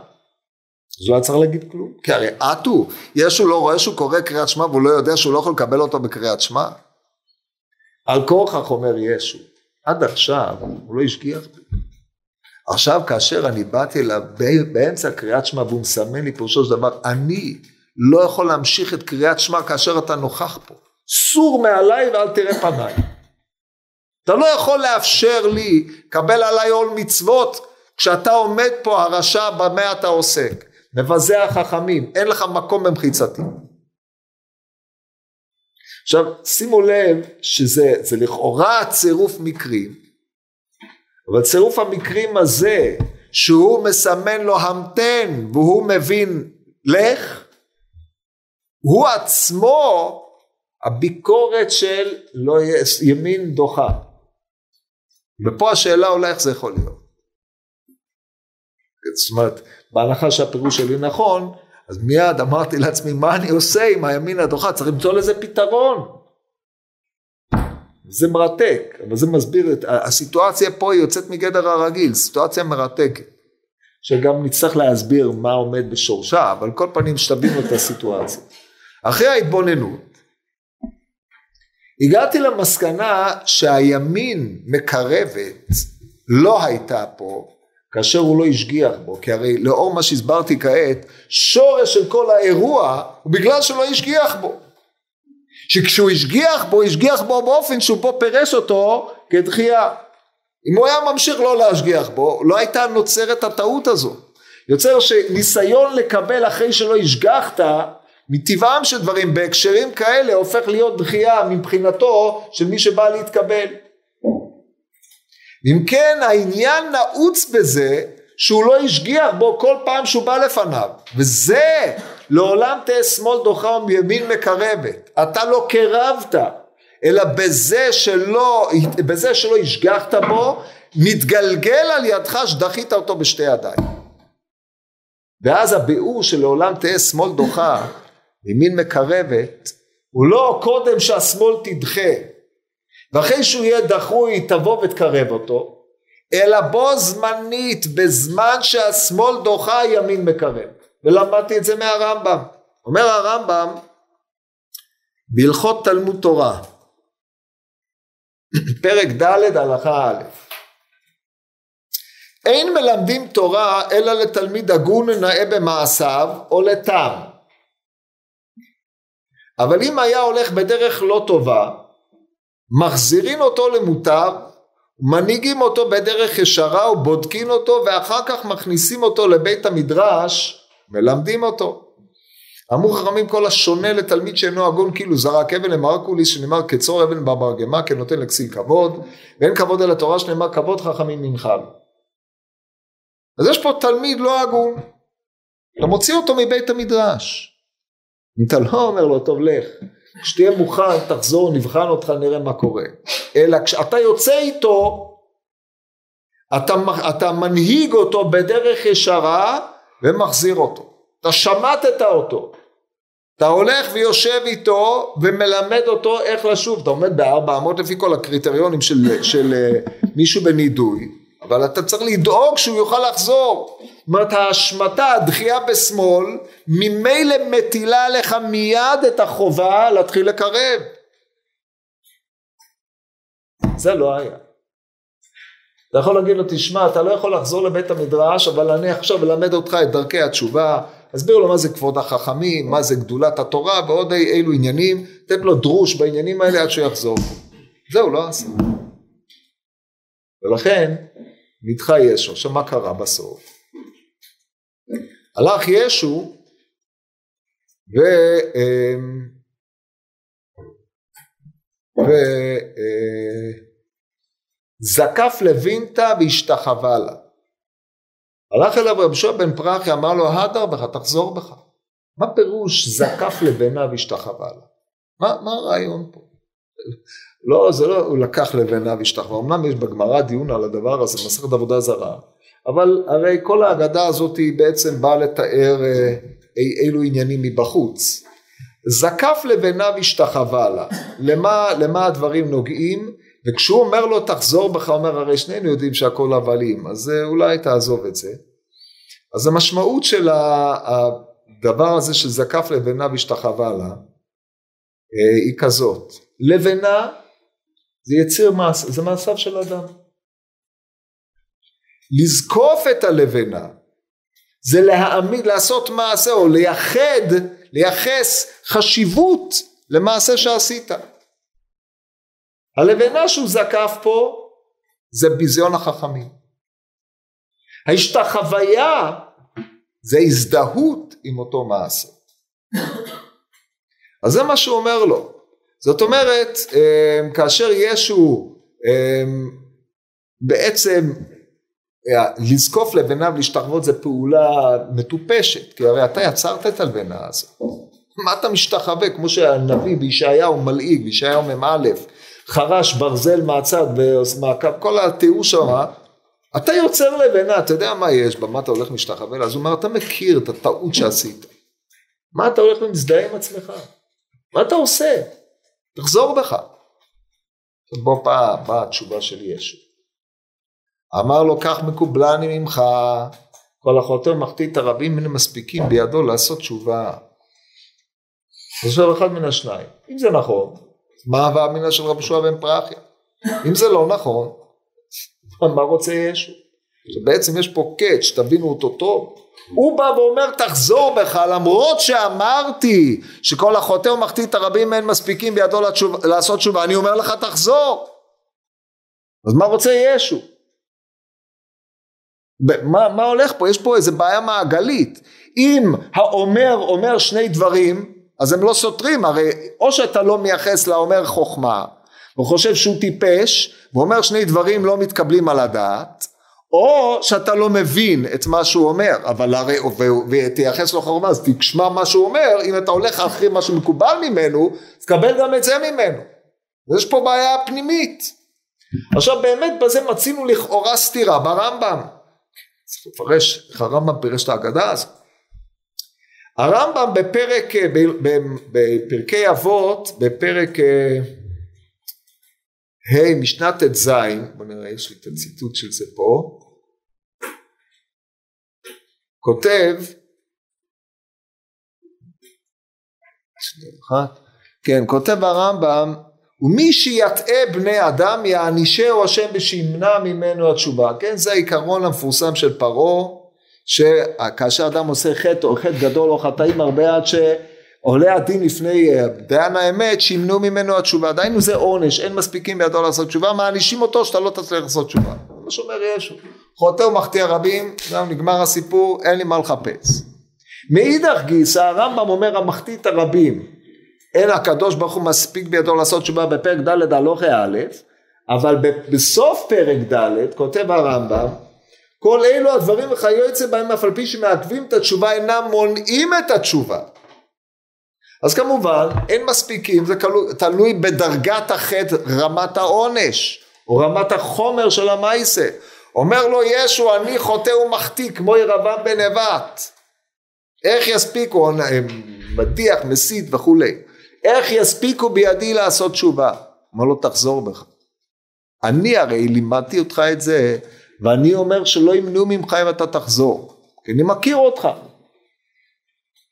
[SPEAKER 1] אז לא היה צריך להגיד כלום. כי הרי עטו, ישו לא רואה שהוא קורא קריאת שמע והוא לא יודע שהוא לא יכול לקבל אותו בקריאת שמע. על כורכך אומר ישו, עד עכשיו הוא לא השגיח בי. עכשיו כאשר אני באתי אליו באמצע קריאת שמע והוא מסמן לי פירושו של דבר, אני לא יכול להמשיך את קריאת שמע כאשר אתה נוכח פה. סור מעליי ואל תראה פניי. אתה לא יכול לאפשר לי, קבל עליי עול מצוות, כשאתה עומד פה הרשע במה אתה עוסק. מבזה החכמים, אין לך מקום במחיצתי. עכשיו שימו לב שזה לכאורה צירוף מקרים, אבל צירוף המקרים הזה שהוא מסמן לו המתן והוא מבין לך, הוא עצמו הביקורת של לא ימין דוחה. ופה השאלה אולי איך זה יכול להיות. זאת אומרת, בהנחה שהפירוש שלי נכון, אז מיד אמרתי לעצמי, מה אני עושה עם הימין הדוחה? צריך למצוא לזה פתרון. זה מרתק, אבל זה מסביר את, הסיטואציה פה היא יוצאת מגדר הרגיל, סיטואציה מרתקת, שגם נצטרך להסביר מה עומד בשורשה, אבל כל פנים שתבינו את הסיטואציה. אחרי ההתבוננות, הגעתי למסקנה שהימין מקרבת לא הייתה פה כאשר הוא לא השגיח בו, כי הרי לאור מה שהסברתי כעת, שורש של כל האירוע הוא בגלל שלא השגיח בו. שכשהוא השגיח בו, השגיח בו באופן שהוא פה פירש אותו כדחייה. אם הוא היה ממשיך לא להשגיח בו, לא הייתה נוצרת הטעות הזו. יוצר שניסיון לקבל אחרי שלא השגחת, מטבעם של דברים בהקשרים כאלה הופך להיות דחייה מבחינתו של מי שבא להתקבל. אם כן העניין נעוץ בזה שהוא לא השגיח בו כל פעם שהוא בא לפניו. וזה לעולם תהיה שמאל דוחה ומימין מקרבת. אתה לא קרבת אלא בזה שלא, בזה שלא השגחת בו מתגלגל על ידך שדחית אותו בשתי ידיים. ואז הביאור של לעולם תהיה שמאל דוחה ימין מקרבת הוא לא קודם שהשמאל תדחה ואחרי שהוא יהיה דחוי תבוא ותקרב אותו, אלא בו זמנית, בזמן שהשמאל דוחה הימין מקרב. ולמדתי את זה מהרמב"ם. אומר הרמב"ם בהלכות תלמוד תורה, פרק ד' הלכה א', אין מלמדים תורה אלא לתלמיד הגון נאה במעשיו או לתם. אבל אם היה הולך בדרך לא טובה, מחזירים אותו למוטב, מנהיגים אותו בדרך ישרה ובודקים אותו ואחר כך מכניסים אותו לבית המדרש, מלמדים אותו. אמרו חכמים כל השונה לתלמיד שאינו הגון כאילו זרק אבן למרקוליס שנאמר כצור אבן במרגמה כנותן לכסיל כבוד ואין כבוד אל התורה שנאמר כבוד חכמים מנחל. אז יש פה תלמיד לא הגון, אתה מוציא אותו מבית המדרש. אם אתה לא אומר לו טוב לך, כשתהיה מוכן תחזור נבחן אותך נראה מה קורה. אלא כשאתה יוצא איתו אתה, אתה מנהיג אותו בדרך ישרה ומחזיר אותו. אתה שמטת אותו. אתה הולך ויושב איתו ומלמד אותו איך לשוב. אתה עומד בארבע אמות לפי כל הקריטריונים של, של אה, מישהו בנידוי, אבל אתה צריך לדאוג שהוא יוכל לחזור. אומרת ההשמטה, הדחייה בשמאל, ממילא מטילה עליך מיד את החובה להתחיל לקרב. זה לא היה. אתה יכול להגיד לו, תשמע, אתה לא יכול לחזור לבית המדרש, אבל אני עכשיו אלמד אותך את דרכי התשובה, אסביר לו מה זה כבוד החכמים, מה זה גדולת התורה, ועוד אילו עניינים, תן לו דרוש בעניינים האלה עד שהוא יחזור. זהו, לא עשה. ולכן, נדחה ישו. עכשיו, מה קרה בסוף? הלך ישו, ו... אמ, ו... אה, זקף לוינטה והשתחווה לה. הלך אליו רב שועה בן פרחי אמר לו הדר בך תחזור בך. מה פירוש זקף לבנה והשתחווה לה? מה, מה הרעיון פה? לא זה לא הוא לקח לבנה והשתחווה אמנם יש בגמרא דיון על הדבר הזה מסכת עבודה זרה אבל הרי כל ההגדה הזאת היא בעצם באה לתאר אה, אילו עניינים מבחוץ זקף לבנה והשתחווה לה למה, למה הדברים נוגעים וכשהוא אומר לו תחזור בך, אומר הרי שנינו יודעים שהכל הבלים, אז אולי תעזוב את זה. אז המשמעות של הדבר הזה של זקף לבנה והשתחווה לה, אה, היא כזאת, לבנה זה יציר מעש, זה מעשיו של אדם. לזקוף את הלבנה זה להעמיד, לעשות מעשה או לייחד, לייחס חשיבות למעשה שעשית. הלבנה שהוא זקף פה זה ביזיון החכמים. ההשתחוויה זה הזדהות עם אותו מעשה. אז זה מה שהוא אומר לו. זאת אומרת, אמ, כאשר ישו אמ, בעצם אה, לזקוף לבנה ולהשתחוות זה פעולה מטופשת, כי הרי אתה יצרת את הלבנה הזאת. מה אתה משתחווה כמו שהנביא בישעיהו מלעיג, בישעיהו מ"א, חרש ברזל מהצד ומעקב, כל התיאור שם, אתה יוצר לבנה, אתה יודע מה יש בה, מה אתה הולך משתחווה אז הוא אומר, אתה מכיר את הטעות שעשית. מה אתה הולך ומזדהה עם עצמך? מה אתה עושה? תחזור בך. בוא פעם, באה התשובה של ישו. אמר לו, כך מקובלני ממך, כל החוטא מחטיא את הרבים מן המספיקים בידו לעשות תשובה. אז עכשיו אחד מן השניים. אם זה נכון, מה הווה אמינא של רבי שועה בן פרחיה? אם זה לא נכון, מה רוצה ישו? שבעצם יש פה קאץ', תבינו אותו טוב. הוא בא ואומר תחזור בך למרות שאמרתי שכל החוטא ומחטיא את הרבים אין מספיקים בידו לתשוב, לעשות תשובה אני אומר לך תחזור אז מה רוצה ישו? מה, מה הולך פה? יש פה איזה בעיה מעגלית אם האומר אומר שני דברים אז הם לא סותרים, הרי או שאתה לא מייחס לאומר חוכמה, הוא חושב שהוא טיפש, ואומר שני דברים לא מתקבלים על הדעת, או שאתה לא מבין את מה שהוא אומר, אבל הרי, ותייחס לו חוכמה, אז תשמע מה שהוא אומר, אם אתה הולך אחרי מה שמקובל ממנו, תקבל גם את זה ממנו. יש פה בעיה פנימית. עכשיו באמת בזה מצינו לכאורה סתירה ברמב"ם. צריך לפרש איך הרמב"ם פירש את ההגדה הזאת. הרמב"ם בפרק, בפרקי אבות, בפרק ה' משנה ט"ז, בוא נראה, יש לי את הציטוט של זה פה, כותב, כן, כותב הרמב"ם, ומי שיטעה בני אדם יענישהו השם ושימנע ממנו התשובה, כן, זה העיקרון המפורסם של פרעה, שכאשר אדם עושה חטא או חטא גדול או חטאים הרבה עד ש... עולה הדין לפני אה, דיין האמת שימנעו ממנו התשובה. דהיינו זה עונש אין מספיקים בידו לעשות תשובה מענישים אותו שאתה לא תצליח לעשות תשובה. מה שאומר ישו. חוטא ומחטיא רבים זהו נגמר הסיפור אין לי מה לחפש. מאידך גיסא הרמב"ם אומר המחטיא את הרבים אין הקדוש ברוך הוא מספיק בידו לעשות תשובה בפרק ד' הלוך א' אבל בסוף פרק ד' כותב הרמב"ם כל אלו הדברים וכיוצא בהם אף על פי שמעכבים את התשובה אינם מונעים את התשובה. אז כמובן אין מספיקים זה תלוי בדרגת החטא רמת העונש או רמת החומר של המייסה אומר לו ישו אני חוטא ומחטיא כמו ירבעם בן נבט איך יספיקו מדיח מסית וכולי איך יספיקו בידי לעשות תשובה אומר לו תחזור בך אני הרי לימדתי אותך את זה ואני אומר שלא ימנעו ממך אם אתה תחזור כי אני מכיר אותך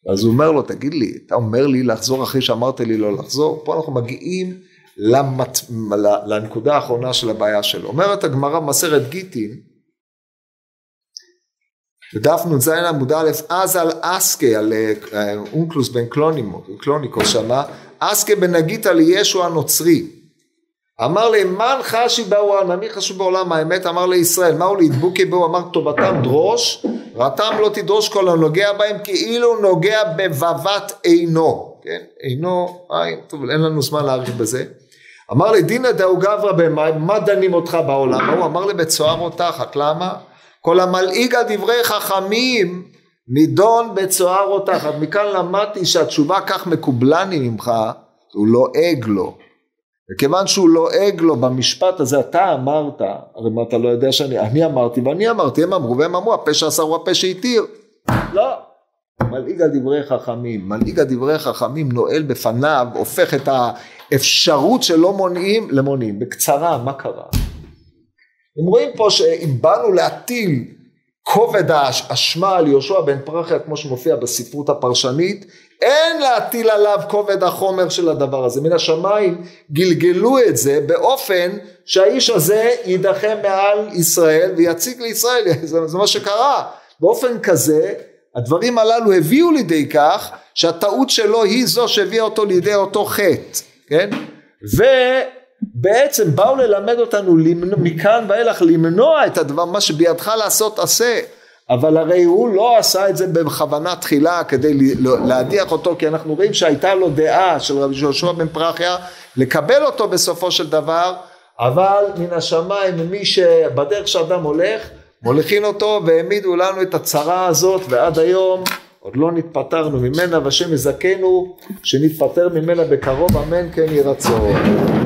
[SPEAKER 1] אז הוא אומר לו, תגיד לי, אתה אומר לי לחזור אחרי שאמרת לי לא לחזור? פה אנחנו מגיעים למת... לנקודה האחרונה של הבעיה שלו. אומרת הגמרא במסרת גיטין, בדף נ"ז עמוד א', אז על אסקה, על אה, אונקלוס בן קלוניקו שמה, אסקה בן נגיתא לישו הנוצרי. אמר לי, מן חשי בעולם, מי חשוב בעולם האמת? אמר לישראל, מהו להדבוקי בו? אמר טובתם דרוש, רתם לא תדרוש כל הנוגע בהם כאילו נוגע בבבת עינו, כן? עינו, איי, טוב, אין לנו זמן להאריך בזה. אמר לי, דינא דאו גברא במים, מה דנים אותך בעולם? הוא אמר לי, בצוהר או תחת, למה? כל המלעיג על דברי חכמים נידון בצוהר או תחת. מכאן למדתי שהתשובה כך מקובלני ממך, הוא לועג לו. וכיוון שהוא לועג לו במשפט הזה, אתה אמרת, הרי מה אתה לא יודע שאני, אני אמרתי ואני אמרתי, הם אמרו והם אמרו, הפה שעשה הוא הפה שהתיר. לא. מלעיג על דברי חכמים, מלעיג על דברי חכמים נועל בפניו, הופך את האפשרות שלא מונעים למונעים. בקצרה, מה קרה? הם רואים פה שאם באנו להטיל כובד האשמה על יהושע בן פרחיה כמו שמופיע בספרות הפרשנית אין להטיל עליו כובד החומר של הדבר הזה. מן השמיים גלגלו את זה באופן שהאיש הזה יידחה מעל ישראל ויציג לישראל. זה, זה מה שקרה. באופן כזה הדברים הללו הביאו לידי כך שהטעות שלו היא זו שהביאה אותו לידי אותו חטא כן ובעצם באו ללמד אותנו למנוע, מכאן ואילך למנוע את הדבר מה שבידך לעשות עשה. אבל הרי הוא לא עשה את זה בכוונה תחילה כדי להדיח אותו כי אנחנו רואים שהייתה לו דעה של רבי יהושע בן פרחיה לקבל אותו בסופו של דבר אבל מן השמיים מי שבדרך שאדם הולך מוליכין אותו והעמידו לנו את הצרה הזאת ועד היום עוד לא נתפטרנו ממנה והשם יזכנו שנתפטר ממנה בקרוב אמן כן יהי רצון